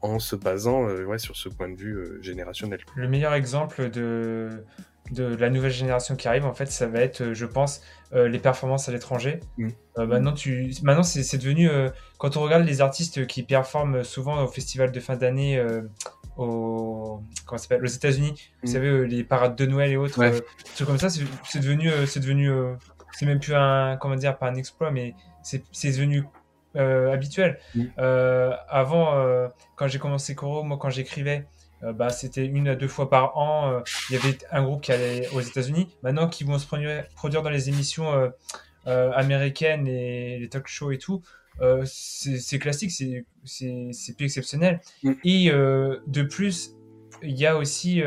en se basant euh, ouais, sur ce point de vue euh, générationnel. Le meilleur exemple de, de la nouvelle génération qui arrive, en fait, ça va être, euh, je pense, les performances à l'étranger. Mm. maintenant, tu... maintenant c'est devenu, quand on regarde les artistes qui performent souvent au festival de fin d'année au... Comment s'appelle aux États-Unis, vous mm. savez, les parades de Noël et autres, trucs comme ça, c'est devenu, c'est devenu, c'est même plus un, comment dire, pas un exploit, mais c'est devenu habituel. Mm. Euh, avant, euh, quand j'ai commencé Koro, moi quand j'écrivais, bah, c'était une à deux fois par an. Il y avait un groupe qui allait aux États-Unis. Maintenant, qui vont se produire, produire dans les émissions américaines et les talk shows et tout. c'est classique, c'est plus exceptionnel. Mm. Et de plus, il y a aussi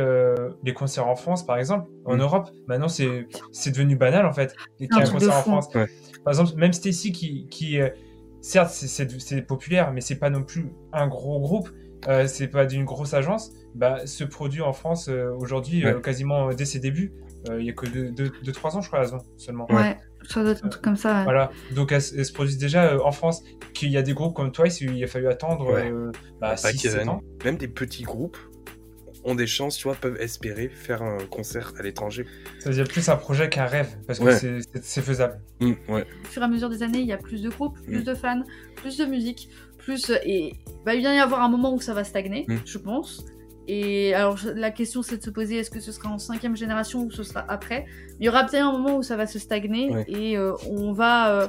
les concerts en France, par exemple. En mm. Europe, maintenant, c'est devenu banal, en fait. Il y a un concert en France. Par exemple, même Stacy qui, qui, certes, c'est populaire, mais c'est pas non plus un gros groupe. Euh, c'est pas d'une grosse agence. Bah, ce produit en France euh, aujourd'hui, euh, quasiment dès ses débuts, il y a que 2-3 ans, je crois, seulement. Ouais, ça doit être un truc comme ça. Voilà, donc elles, se produisent déjà en France. Qu'il y a des groupes comme Twice, il a fallu attendre bah, 6 ans. Même des petits groupes ont des chances, tu vois, peuvent espérer faire un concert à l'étranger. Ça veut dire plus un projet qu'un rêve, parce que c'est faisable. Mmh, ouais. Au fur et à mesure des années, il y a plus de groupes, plus mmh. de fans, plus de musique, plus. Et bah, il va y avoir un moment où ça va stagner, mmh. je pense. Et alors, la question, c'est de se poser est-ce que ce sera en cinquième génération ou ce sera après? Il y aura peut-être un moment où ça va se stagner et euh, on va euh,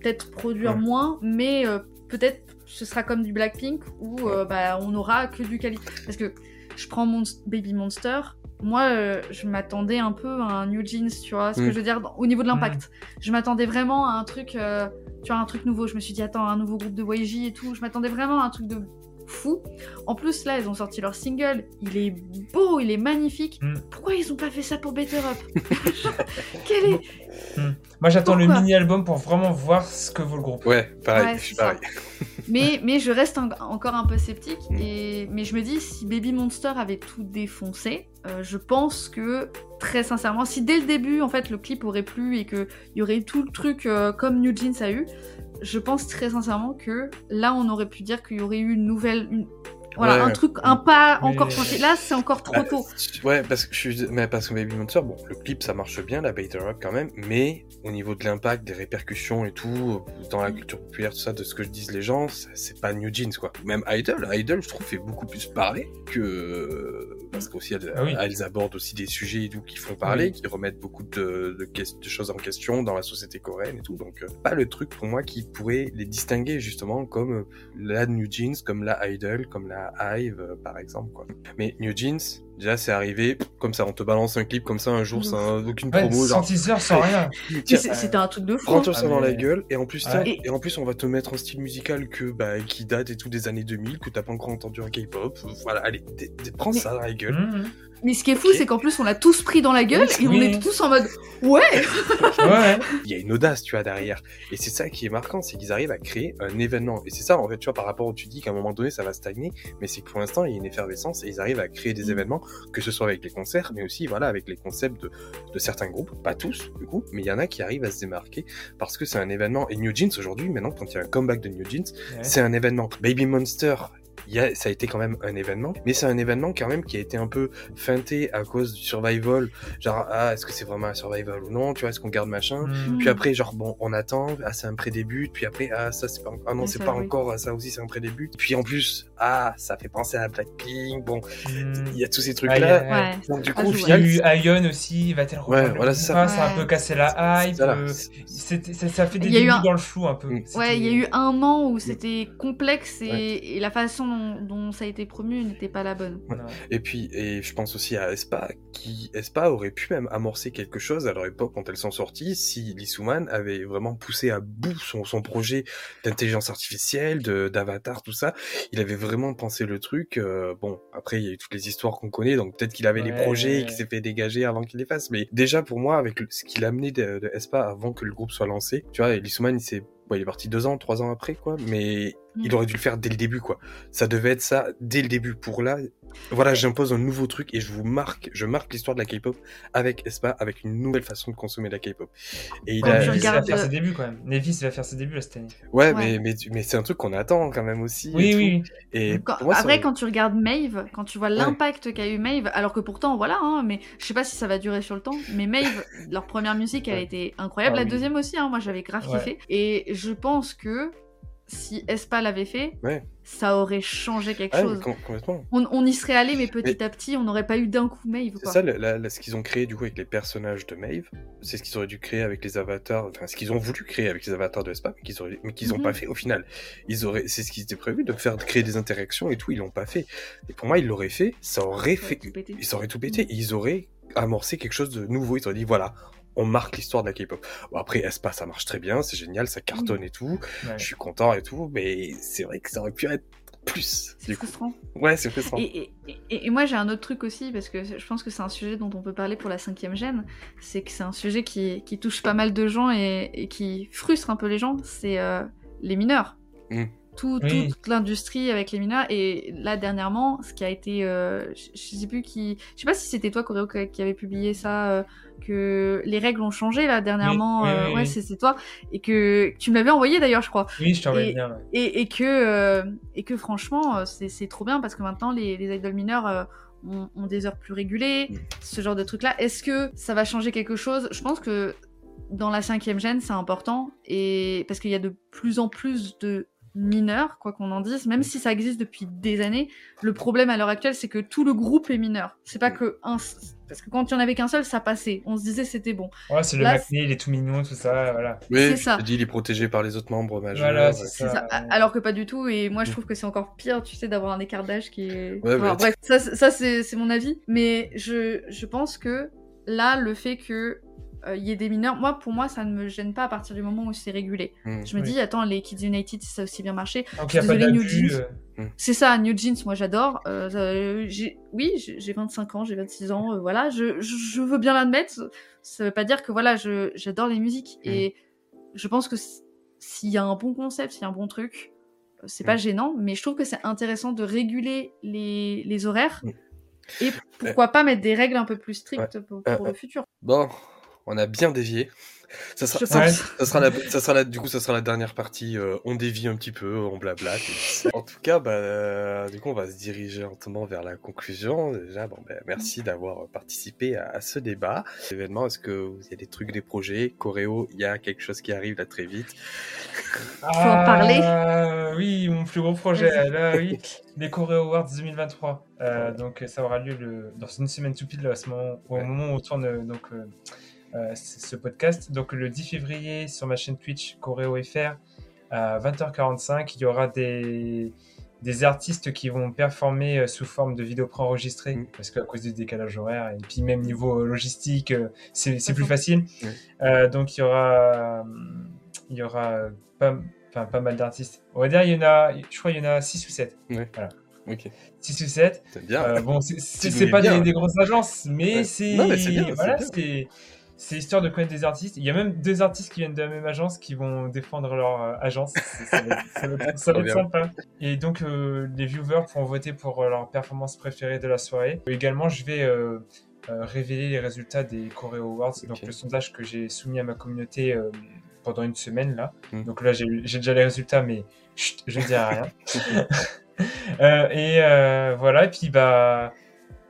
peut-être produire moins, mais euh, peut-être ce sera comme du Blackpink où bah, on aura que du qualité. Parce que je prends mon Baby Monster, moi, euh, je m'attendais un peu à un New Jeans, tu vois, ce que mm. je veux dire, au niveau de l'impact. Mm. Je m'attendais vraiment à un truc, euh, tu vois, un truc nouveau. Je me suis dit, attends, un nouveau groupe de YG et tout. Je m'attendais vraiment à un truc de fou. En plus, là, ils ont sorti leur single. Il est beau, il est magnifique. Mm. Pourquoi ils ont pas fait ça pour Better Up Quel est. Moi, j'attends le mini-album pour vraiment voir ce que vaut le groupe. Ouais, pareil, je suis pareil. mais, mais je reste encore un peu sceptique. Et... Mais je me dis, si Baby Monster avait tout défoncé, euh, je pense que, très sincèrement, si dès le début, en fait, le clip aurait plu et qu'il y aurait tout le truc euh, comme New Jeans a eu, je pense très sincèrement que là, on aurait pu dire qu'il y aurait eu une nouvelle, voilà, un truc, un pas encore franchi. Là, c'est encore trop bah, tôt. Ouais, parce que je suis, mais parce que Baby Monster, bon, le clip, ça marche bien, la Bater Up quand même, mais au niveau de l'impact, des répercussions et tout, dans la culture populaire, tout ça, de ce que disent les gens, c'est pas New Jeans, quoi. Même Idol, Idol, je trouve, fait beaucoup plus parler que, parce qu'aussi elles, Ah oui. elles abordent aussi des sujets et tout qui font parler, qui remettent beaucoup de, de choses en question dans la société coréenne et tout. Donc, euh, pas le truc pour moi qui pourrait les distinguer justement comme euh, la New Jeans, comme la Idol, comme la Hive, euh, par exemple. Quoi. Mais New Jeans, déjà, c'est arrivé comme ça, on te balance un clip comme ça un jour sans aucune Ouais, promo. sans teaser, sans rien. C'était un truc de fou. Prends-toi Ah, ça dans mais- la gueule et en plus Ouais. Et- et en plus on va te mettre un style musical que bah qui date et tout des années 2000 que t'as pas encore entendu en K-pop. Voilà, allez, t- t- prends Mais- ça dans la gueule. Mhm. Mais ce qui est fou, Ok. c'est qu'en plus, on l'a tous pris dans la gueule et on Oui. était tous en mode Ouais Ouais, Il y a une audace, tu vois, derrière. Et c'est ça qui est marquant, c'est qu'ils arrivent à créer un événement. Et c'est ça, en fait, tu vois, par rapport où tu dis qu'à un moment donné, ça va stagner, mais c'est que pour l'instant, il y a une effervescence et ils arrivent à créer des Mm. événements, que ce soit avec les concerts, mais aussi, voilà, avec les concepts de, de certains groupes. Pas tous, du coup, mais il y en a qui arrivent à se démarquer parce que c'est un événement. Et New Jeans, aujourd'hui, maintenant, quand il y a un comeback de New Jeans, ouais. c'est un événement. Baby Monster, y a, ça a été quand même un événement, mais c'est un événement quand même qui a été un peu feinté à cause du survival. Genre, ah, est-ce que c'est vraiment un survival ou non? Tu vois, est-ce qu'on garde machin? Mhm. Puis après, genre, bon, on attend, ah, c'est un pré-début, puis après, ah, ça, c'est pas, ah non, C'est c'est pas oui. encore, ah, ça aussi, c'est un pré-début. Puis en plus, ah, ça fait penser à Blackpink, bon, Mhm. il y a tous ces Ah, trucs-là. il y a- Ouais. Donc, du Ah, coup, Il y a eu Ion aussi, va-t-elle reprendre voilà, c'est ça. Ça a un peu cassé la hype. Euh, ça, ça fait des débuts un- dans le flou un peu. Mm. Ouais, il y a eu un an où c'était complexe et, Ouais. et la façon dont, dont ça a été promu n'était pas la bonne. Et puis, et je pense aussi à Espa, qui, Espa aurait pu même amorcer quelque chose à leur époque quand elles sont sorties, si Lee Suman avait vraiment poussé à bout son, son projet d'intelligence artificielle, de, d'avatar, tout ça. Il avait vraiment pensé le truc. euh, bon, après, il y a eu toutes les histoires qu'on connaît, donc peut-être qu'il avait les Ouais. projets et qu'il s'est fait dégager avant qu'il les fasse. Mais déjà, pour moi, avec le- ce qu'il a amené de, de Espa avant que le groupe soit lancé, tu vois, Lee Suman, il s'est, bon, il est parti deux ans, trois ans après, quoi, mais Mm. il aurait dû le faire dès le début, quoi. Ça devait être ça dès le début. Pour là, voilà, j'impose un nouveau truc et je vous marque, je marque l'histoire de la K-pop avec Espa, avec une nouvelle façon de consommer la K-pop. Et il Ouais, a, va faire ses débuts quand même. Nevis va faire ses débuts là, cette année. ouais, Ouais. mais mais mais c'est un truc qu'on attend quand même aussi. et Oui, tout. oui. Et Quand- moi, après, quand tu regardes Maeve, quand tu vois l'impact qu'a eu Maeve, alors que pourtant, voilà, hein, mais je sais pas si ça va durer sur le temps, mais Maeve, leur première musique, elle Ouais. était incroyable. Ah la oui. deuxième aussi, hein, moi j'avais grave Ouais. kiffé. Et je pense que si Espa l'avait fait, Ouais. ça aurait changé quelque Ah, chose. complètement. On, on y serait allé, mais petit à petit, on n'aurait pas eu d'un coup Maeve. C'est ça, le- la- la- ce qu'ils ont créé du coup avec les personnages de Maeve, c'est ce qu'ils auraient dû créer avec les avatars, enfin ce qu'ils ont voulu créer avec les avatars de Espa, mais qu'ils auraient, mais qu'ils ont Mhm. pas fait au final. Ils auraient, c'est ce qui était prévu de faire de créer des interactions et tout, ils l'ont pas fait. Et pour moi, ils l'auraient fait, ça aurait Ça fait, ils auraient tout pété, et ils auraient amorcé quelque chose de nouveau. Ils auraient dit voilà, on marque l'histoire de la K-pop. Bon, après Espa, ça marche très bien, c'est génial, ça cartonne et tout, Ouais. je suis content et tout, mais c'est vrai que ça aurait pu être plus. C'est coup. frustrant. Ouais, c'est frustrant. Et, et- et- et moi j'ai un autre truc aussi, parce que je pense que c'est un sujet dont on peut parler pour la cinquième gêne, c'est que c'est un sujet qui, qui touche pas mal de gens et, et qui frustre un peu les gens, c'est euh, les mineurs. Mm. Tout, Oui. Toute l'industrie avec les mineurs. Et là dernièrement, ce qui a été... euh, je, je sais plus qui... Je sais pas si c'était toi, Coréo, qui avait publié ça, euh, que les règles ont changé là dernièrement. Oui, oui, euh, ouais, c'est toi. Et que tu me l'avais envoyé d'ailleurs, je crois Oui, je t'envoie Et- bien. ouais. et, et que euh, et que franchement euh, c'est c'est trop bien parce que maintenant les, les idoles mineurs ont, ont des heures plus régulées ce genre de truc là est-ce que ça va changer quelque chose? Je pense que dans la cinquième gêne c'est important et parce qu'il y a de plus en plus de mineurs quoi qu'on en dise même si ça existe depuis des années le problème à l'heure actuelle c'est que tout le groupe est mineur c'est pas que un parce que quand il y en avait qu'un seul ça passait on se disait c'était bon Ouais, c'est le McNeil, il est tout mignon, tout ça, voilà. Oui, ça. dis, il est protégé par les autres membres majeurs. Voilà, c'est ça. Alors que pas du tout, et moi je trouve que c'est encore pire, tu sais, d'avoir un écart d'âge qui est. Ouais, Enfin, bref, ça, c'est- ça c'est c'est mon avis, mais je, je pense que là, le fait que euh, il y ait des mineurs, moi pour moi ça ne me gêne pas à partir du moment où c'est régulé. Mm. Je me Oui. dis, attends, les Kids United ça a aussi bien marché. Donc, Désolée, New. Jeans. euh, C'est ça, New Jeans, moi j'adore. Euh, oui, j'ai j'ai 25 ans, j'ai 26 ans, euh, voilà, je, je, veux bien l'admettre. Ça veut pas dire que voilà, je- j'adore les musiques. Mm. Et je pense que s'il y a un bon concept, s'il y a un bon truc, c'est pas Mm. gênant, mais je trouve que c'est intéressant de réguler les, les horaires. Mm. Et pourquoi pas mettre des règles un peu plus strictes pour, pour Euh, le futur. Bon, on a bien dévié. Ça sera, Je ça, Ouais. pense. ça sera la, ça sera la, du coup, ça sera la dernière partie. euh, on dévie un petit peu, on blablate. et- en tout cas, bah, euh, du coup, on va se diriger lentement vers la conclusion. Déjà, bon, ben, merci d'avoir participé à, à ce débat. Événement, est-ce que vous il y a des trucs, des projets, choréo, il y a quelque chose qui arrive là très vite. en parler Euh, oui, mon plus gros projet, là, oui, les Choreo Awards 2023. Euh, donc, ça aura lieu le, dans une semaine tout pile, à ce moment, au moment où on tourne euh, donc, euh, ce podcast. Donc, le 10 février, sur ma chaîne Twitch, Choreo FR, à 20h45, il y aura des, des artistes qui vont performer euh, sous forme de vidéos préenregistrées, Mm. parce qu'à cause du décalage horaire, et puis même niveau logistique, euh, c'est c'est plus facile. Euh, donc il y aura, il y aura pas, enfin, pas mal d'artistes. On va dire, il y en a, je crois, il y en a 6 ou 7. Ok, 6 ou 7. c'est bien. Euh, bon, c'est- pas bien. des, des grosses agences, mais Ouais. c'est Non, mais c'est bien, c'est voilà, bien. c'est c'est histoire de connaître des artistes. Il y a même deux artistes qui viennent de la même agence qui vont défendre leur euh, agence. Ça va être, sympa. Et donc euh, les viewers pourront voter pour euh, leur performance préférée de la soirée. Également, je vais euh, révéler les résultats des Choreo Awards, donc Ok. le sondage que j'ai soumis à ma communauté pendant une semaine là. Mm. Donc là, j'ai déjà les résultats, mais chut, je ne dirai rien. Et voilà, et puis bah,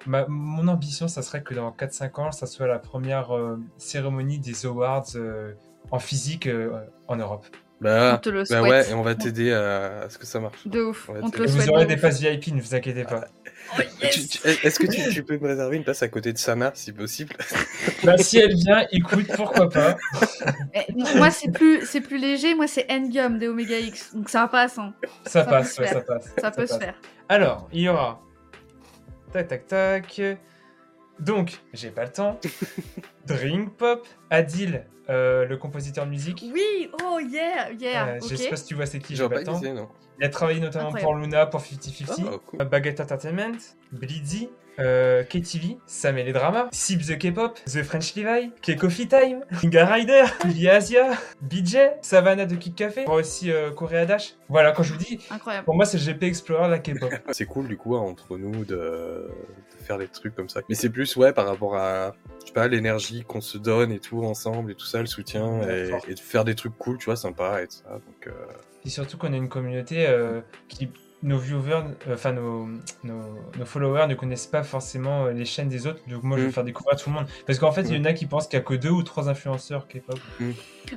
ma- mon ambition, ça serait que dans 4-5 ans, ça soit la première euh, cérémonie des awards euh, en physique euh, en Europe. On Bah, te le bah souhaite. ouais, et on va t'aider à, à ce que ça marche. De ouf. On te le vous aurez de des passes VIP, ne vous inquiétez pas. Oh, yes. Est-ce que tu, tu peux me réserver une place à côté de Sana, si possible? Bah, si elle vient, écoute, pourquoi pas. Eh, moi, c'est plus, c'est plus léger. Moi, c'est Endgame des Omega X. Donc ça passe. Hein. Ça, passe, ouais, ça passe. Ça peut se faire. Alors, il y aura. Tac, tac, tac. Donc, j'ai pas le temps. Drink Pop, Adil, euh, le compositeur de musique. Oui. Oh yeah, yeah. Euh, Je sais pas si tu vois c'est qui, j'ai pas non. Il a travaillé notamment Incroyable. pour Luna, pour 50-50, Oh, cool. Baguette Entertainment, Blizzy, euh, KTV, Sam et les Dramas, Sip the K-pop, The French Levi, K-Coffee Time, Kinga Rider, Asia, BJ, Savannah de Kick Café, aussi euh, Korea Dash. Voilà, quand je vous dis, Incroyable. pour moi c'est le GP Explorer de la K-pop. C'est cool du coup hein, entre nous de... de faire des trucs comme ça. Mais c'est plus ouais par rapport à je sais pas l'énergie qu'on se donne et tout ensemble et tout ça le soutien et, et de faire des trucs cool tu vois sympa et tout ça donc euh, Et surtout qu'on a une communauté euh, qui, nos viewers, euh, enfin nos, nos, nos followers ne connaissent pas forcément les chaînes des autres. Donc moi je vais Mm. faire découvrir tout le monde. Parce qu'en fait il y en a qui pensent qu'il y a que deux ou trois influenceurs K-pop.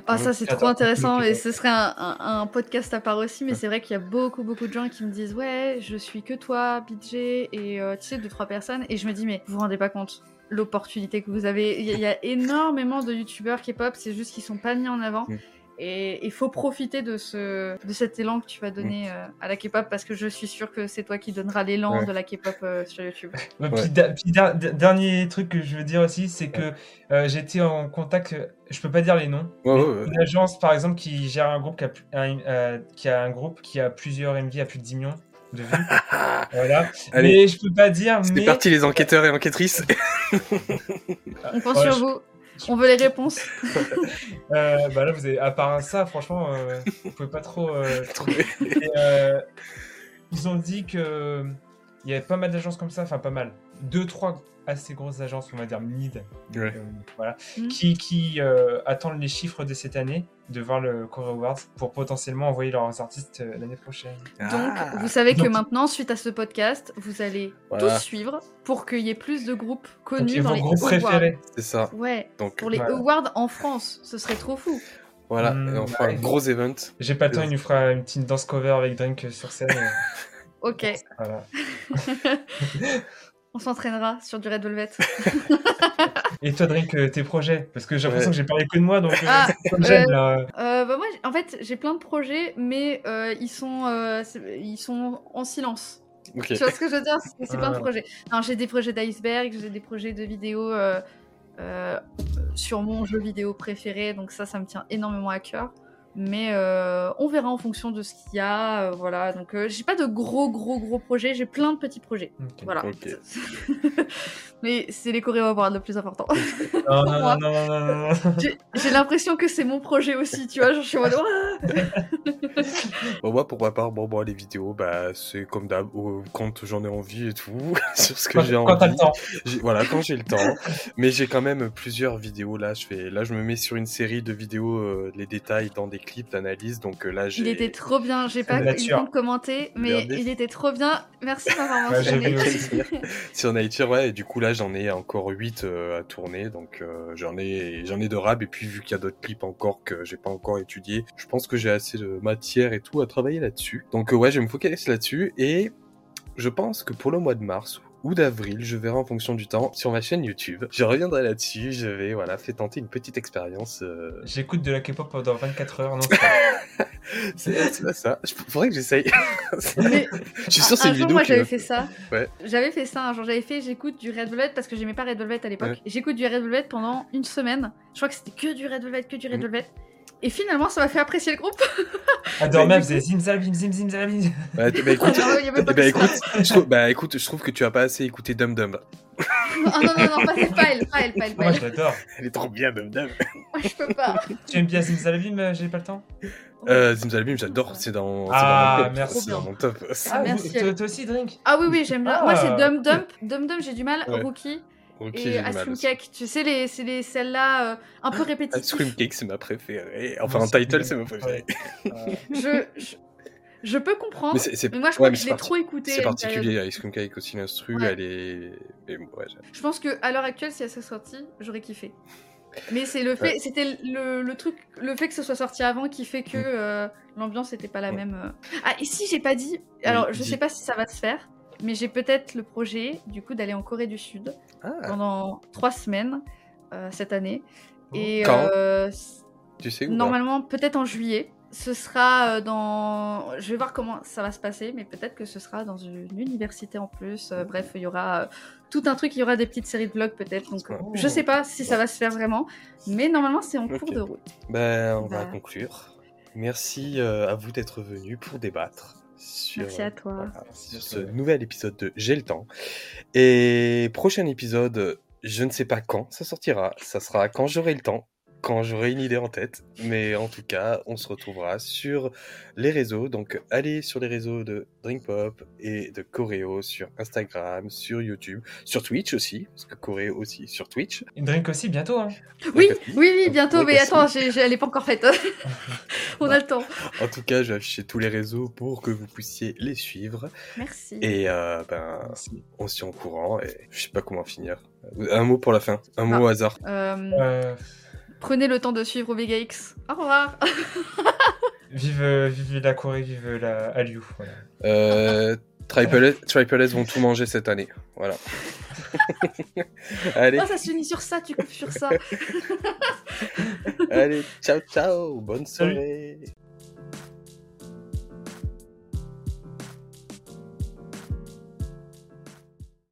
Ah, ça, c'est trop intéressant. Et ce serait un, un- un podcast à part aussi. Mais Ouais. c'est vrai qu'il y a beaucoup, beaucoup de gens qui me disent Ouais, je suis que toi, BJ, et euh, tu sais, deux, trois personnes. Et je me dis Mais vous vous rendez pas compte l'opportunité que vous avez. Il y, a- il y a énormément de youtubeurs K-pop, c'est juste qu'ils sont pas mis en avant. Mm. Et il faut profiter de, ce, de cet élan que tu vas donner euh, à la K-pop parce que je suis sûre que c'est toi qui donneras l'élan Ouais. de la K-pop euh, sur YouTube. Ouais, Ouais. Puis, da- puis da- da- dernier truc que je veux dire aussi, c'est que euh, j'étais en contact, je peux pas dire les noms, ouais, mais ouais, ouais. une agence par exemple qui gère un groupe qui a, un, euh, qui a un groupe qui a plusieurs MV à plus de 10 millions de vues. voilà. Allez. mais je peux pas dire. c'est mais parti les enquêteurs et enquêtrices On compte Ouais, sur je- vous. On veut les réponses. Euh, bah là, vous avez, à part ça, franchement, euh, vous pouvez pas trop. euh, trop- Trouver. Et, euh, ils ont dit que il y avait pas mal d'agences comme ça, enfin pas mal, deux trois assez grosses agences, on va dire mid, Ouais. euh, voilà, Mm. qui, qui euh, attendent les chiffres de cette année, de voir le Core Awards pour potentiellement envoyer leurs artistes euh, l'année prochaine. Donc, Ah. vous savez que Donc- maintenant, suite à ce podcast, vous allez Voilà. tous suivre pour qu'il y ait plus de groupes Donc, connus et dans les groupes awards. préférés. c'est ça Ouais, donc pour les Voilà. awards en France, ce serait trop fou. voilà Mm, et on fera ouais. un gros event J'ai pas le temps, il nous fera une petite danse cover avec Drink sur scène. Ok, voilà. on s'entraînera sur du Red Velvet. Et toi, Drink, euh, tes projets Parce que j'ai l'impression Ouais. que j'ai parlé que de moi, donc euh, Ah, euh, là. Euh, bah moi, en fait, j'ai plein de projets, mais euh, ils, sont, euh, ils sont en silence. Tu vois ce que je veux dire? C'est c'est plein de Ah. projets. Non, j'ai des projets d'iceberg, j'ai des projets de vidéos euh, euh, sur mon jeu vidéo préféré, donc ça, ça me tient énormément à cœur. Mais euh, on verra en fonction de ce qu'il y a, euh, voilà. Donc euh, j'ai pas de gros, gros, gros projets, j'ai plein de petits projets, voilà. Mais c'est les choréos à voir le plus important. Non, non, moi. non, non, non, non, non. J'ai l'impression que c'est mon projet aussi, tu vois. genre, Je suis en mode, Ouah Bon, moi, pour ma part, bon, bon, les vidéos, bah, c'est comme d'hab, euh, quand j'en ai envie et tout, sur ce que Quand, j'ai quand t'as envie. le temps. Voilà, quand j'ai le temps. Mais j'ai quand même plusieurs vidéos là. Je fais, là, je me mets sur une série de vidéos, euh, les détails dans des clips d'analyse. Donc euh, là, j'ai. Il était trop bien. J'ai pas eu le temps de commenter, mais il était trop bien. Merci de m'avoir mentionné. vu aussi. sur Nature, ouais, et du coup là j'en ai encore 8 à tourner, donc euh, j'en ai j'en ai de rab, et puis vu qu'il y a d'autres clips encore que j'ai pas encore étudié, je pense que j'ai assez de matière et tout à travailler là-dessus. Donc euh, ouais, je vais me focaliser là-dessus, et je pense que pour le mois de mars ou d'avril, je verrai en fonction du temps sur ma chaîne YouTube. Je reviendrai là-dessus, je vais voilà, faire tenter une petite expérience. euh, J'écoute de la K-pop pendant 24 heures. Non, c'est pas- ça, je faudrait que j'essaye. Mais je suis sûr que c'est un une jour, vidéo moi, j'avais va- fait ça. Ouais. J'avais fait ça un jour. J'avais fait, j'écoute du Red Velvet parce que j'aimais pas Red Velvet à l'époque. Ouais. J'écoute du Red Velvet pendant une semaine. Je crois que c'était que du Red Velvet, que du Red Mhm. Velvet. Et finalement, ça m'a fait apprécier le groupe. Ah, Mais du faisait zimzalabim, zim zim zalabim. Bah, t- bah, écoute, Ah, que ça. écoute, je trouve, bah écoute, je trouve que tu as pas assez écouté Dum Dum. Ah non, non, non, pas, pas elle, pas elle, pas elle, pas Moi, elle. je l'adore. Elle est trop bien Dum Dum. Moi, je peux pas. Tu aimes bien zimzalabim euh, J'ai pas le temps? Euh, Zimzalabim, j'adore, c'est dans, c'est Ah, dans mon top. merci. C'est dans mon top. Ah, merci. vous- toi, toi aussi, Drink? Ah oui, oui, j'aime bien. Ah. Moi, c'est Dum Dump. Dum Dum, j'ai du mal. Ouais. Rookie Ok, et j'ai du Ice. Cake. Tu sais, les, c'est les, celles-là euh, un peu Ice répétitives. Cream Cake, c'est ma préférée. Enfin, en c'est- title, c'est ma préférée. Je, je, je peux comprendre. Mais moi, je ouais, crois que je l'ai parti- trop écouté. C'est période. particulier, Ice Cream Cake aussi, l'instru, Ouais. elle est. et ouais, j'ai- Je pense que à l'heure actuelle, si elle serait sortie, j'aurais kiffé. Mais c'est le fait, c'était le, le truc, le fait que ce soit sorti avant qui fait que Mm. euh, l'ambiance n'était pas la Ouais. même. euh. Ah, ici, j'ai pas dit. Alors, je dis. sais pas si ça va se faire, mais j'ai peut-être le projet, du coup, d'aller en Corée du Sud Ah, pendant trois semaines euh, cette année. Et Quand euh, tu sais où normalement, peut-être en juillet. Ce sera euh, dans. Je vais voir comment ça va se passer, mais peut-être que ce sera dans une université en plus. Euh, bref, il y aura tout un truc, il y aura des petites séries de vlogs peut-être. Donc, Oh. je sais pas si ça va se faire vraiment, mais normalement, c'est en cours de route. Ben, on va Bah. conclure. Merci à vous d'être venus pour débattre. Sur, Merci à toi. voilà, sur ce nouvel épisode de J'ai le temps. Et prochain épisode, je ne sais pas quand ça sortira. Ça sera quand j'aurai le temps, quand j'aurai une idée en tête. Mais en tout cas, on se retrouvera sur les réseaux. Donc allez sur les réseaux de Drinkpop et de Choreo sur Instagram, sur YouTube, sur Twitch aussi, parce que Choreo aussi sur Twitch. Une Drink aussi, bientôt. Hein. Oui, Drink oui, oui, bientôt, Drink mais aussi. attends, elle est pas encore faite. On a le temps. En tout cas, je vais afficher tous les réseaux pour que vous puissiez les suivre. Merci. Et euh, ben, Merci. on se tient au courant et je sais pas comment finir. Un mot pour la fin, un mot au hasard. Euh, Euh, prenez le temps de suivre Omega X. Au revoir. vive, vive la Corée, vive la Hallyu. Voilà. Euh, Triple S, Triple S vont tout manger cette année. Voilà. allez, Oh, ça se finit sur ça, tu coupes sur ça. allez, ciao ciao, bonne Salut. soirée.